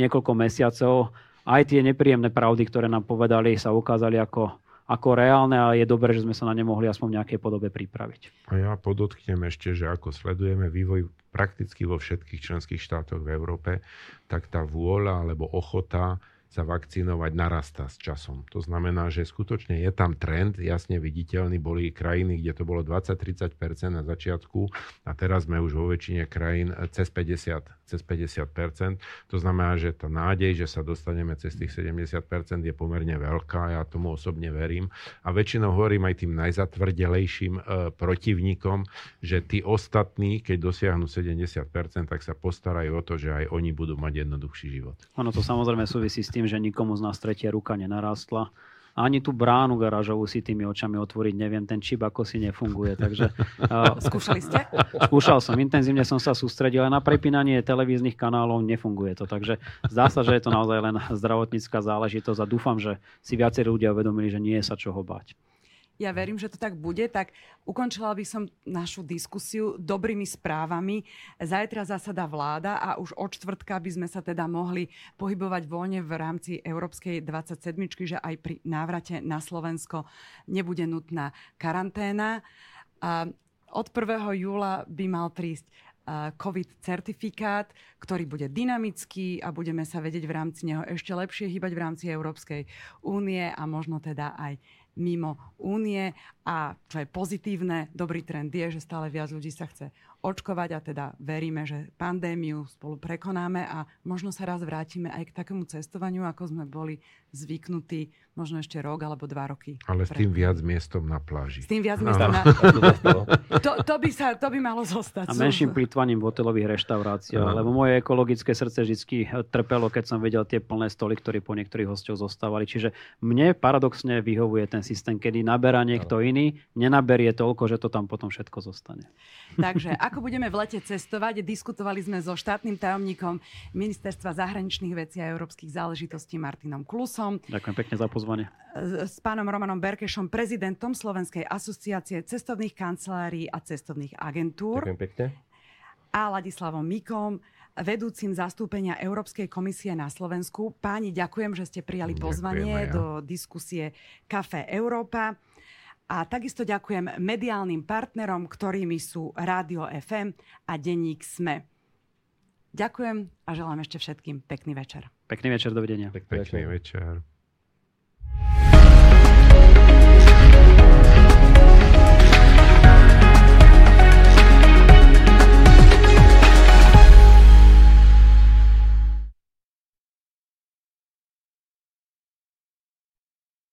niekoľko mesiacov aj tie nepríjemné pravdy, ktoré nám povedali, sa ukázali ako, ako reálne a je dobré, že sme sa na ne mohli aspoň v nejakej podobe pripraviť. A ja podotknem ešte, že ako sledujeme vývoj prakticky vo všetkých členských štátoch v Európe, tak tá vôľa alebo ochota sa vakcinovať narastá s časom. To znamená, že skutočne je tam trend, jasne viditeľný. Boli krajiny, kde to bolo 20-30% na začiatku a teraz sme už vo väčšine krajín cez 50, cez 50%. To znamená, že tá nádej, že sa dostaneme cez tých 70% je pomerne veľká, ja tomu osobne verím. A väčšinou hovorím aj tým najzatvrdelejším e, protivníkom, že tí ostatní, keď dosiahnu 70%, tak sa postarajú o to, že aj oni budú mať jednoduchší život. Ono to samozrejme súvisí s tým, že nikomu z nás tretia ruka nenarastla. Ani tú bránu garážovú si tými očami otvoriť neviem, ten čip ako si nefunguje. Takže, uh, Skúšali ste? Skúšal som, intenzívne som sa sústredil, ale na prepínanie televíznych kanálov nefunguje to. Takže zdá sa, že je to naozaj len zdravotnícká záležitosť a dúfam, že si viacerí ľudia uvedomili, že nie je sa čoho bať ja verím, že to tak bude, tak ukončila by som našu diskusiu dobrými správami. Zajtra zasada vláda a už od čtvrtka by sme sa teda mohli pohybovať voľne v rámci Európskej 27, že aj pri návrate na Slovensko nebude nutná karanténa. A od 1. júla by mal prísť COVID certifikát, ktorý bude dynamický a budeme sa vedieť v rámci neho ešte lepšie hýbať v rámci Európskej únie a možno teda aj mimo únie. A čo je pozitívne, dobrý trend je, že stále viac ľudí sa chce očkovať a teda veríme, že pandémiu spolu prekonáme a možno sa raz vrátime aj k takému cestovaniu, ako sme boli zvyknutí možno ešte rok alebo dva roky. Ale s tým viac miestom na pláži. S tým viac miestom na... to, to, by sa, to by malo zostať. A menším plýtvaním v hotelových reštauráciách, no. lebo moje ekologické srdce vždy trpelo, keď som videl tie plné stoly, ktoré po niektorých hosťov zostávali. Čiže mne paradoxne vyhovuje ten systém, kedy naberá niekto iný, nenaberie toľko, že to tam potom všetko zostane. Takže ako budeme v lete cestovať, diskutovali sme so štátnym tajomníkom Ministerstva zahraničných vecí a európskych záležitostí Martinom Klusom. Ďakujem pekne za pozvanie. S pánom Romanom Berkešom, prezidentom Slovenskej asociácie cestovných kancelárií a cestovných agentúr. Ďakujem pekne. A Ladislavom Mikom, vedúcim zastúpenia Európskej komisie na Slovensku. Páni, ďakujem, že ste prijali pozvanie ja. do diskusie Café Európa. A takisto ďakujem mediálnym partnerom, ktorými sú Rádio FM a Denník SME. Ďakujem a želám ešte všetkým pekný večer. Pekný večer, dovidenia. Pekný, pekný večer.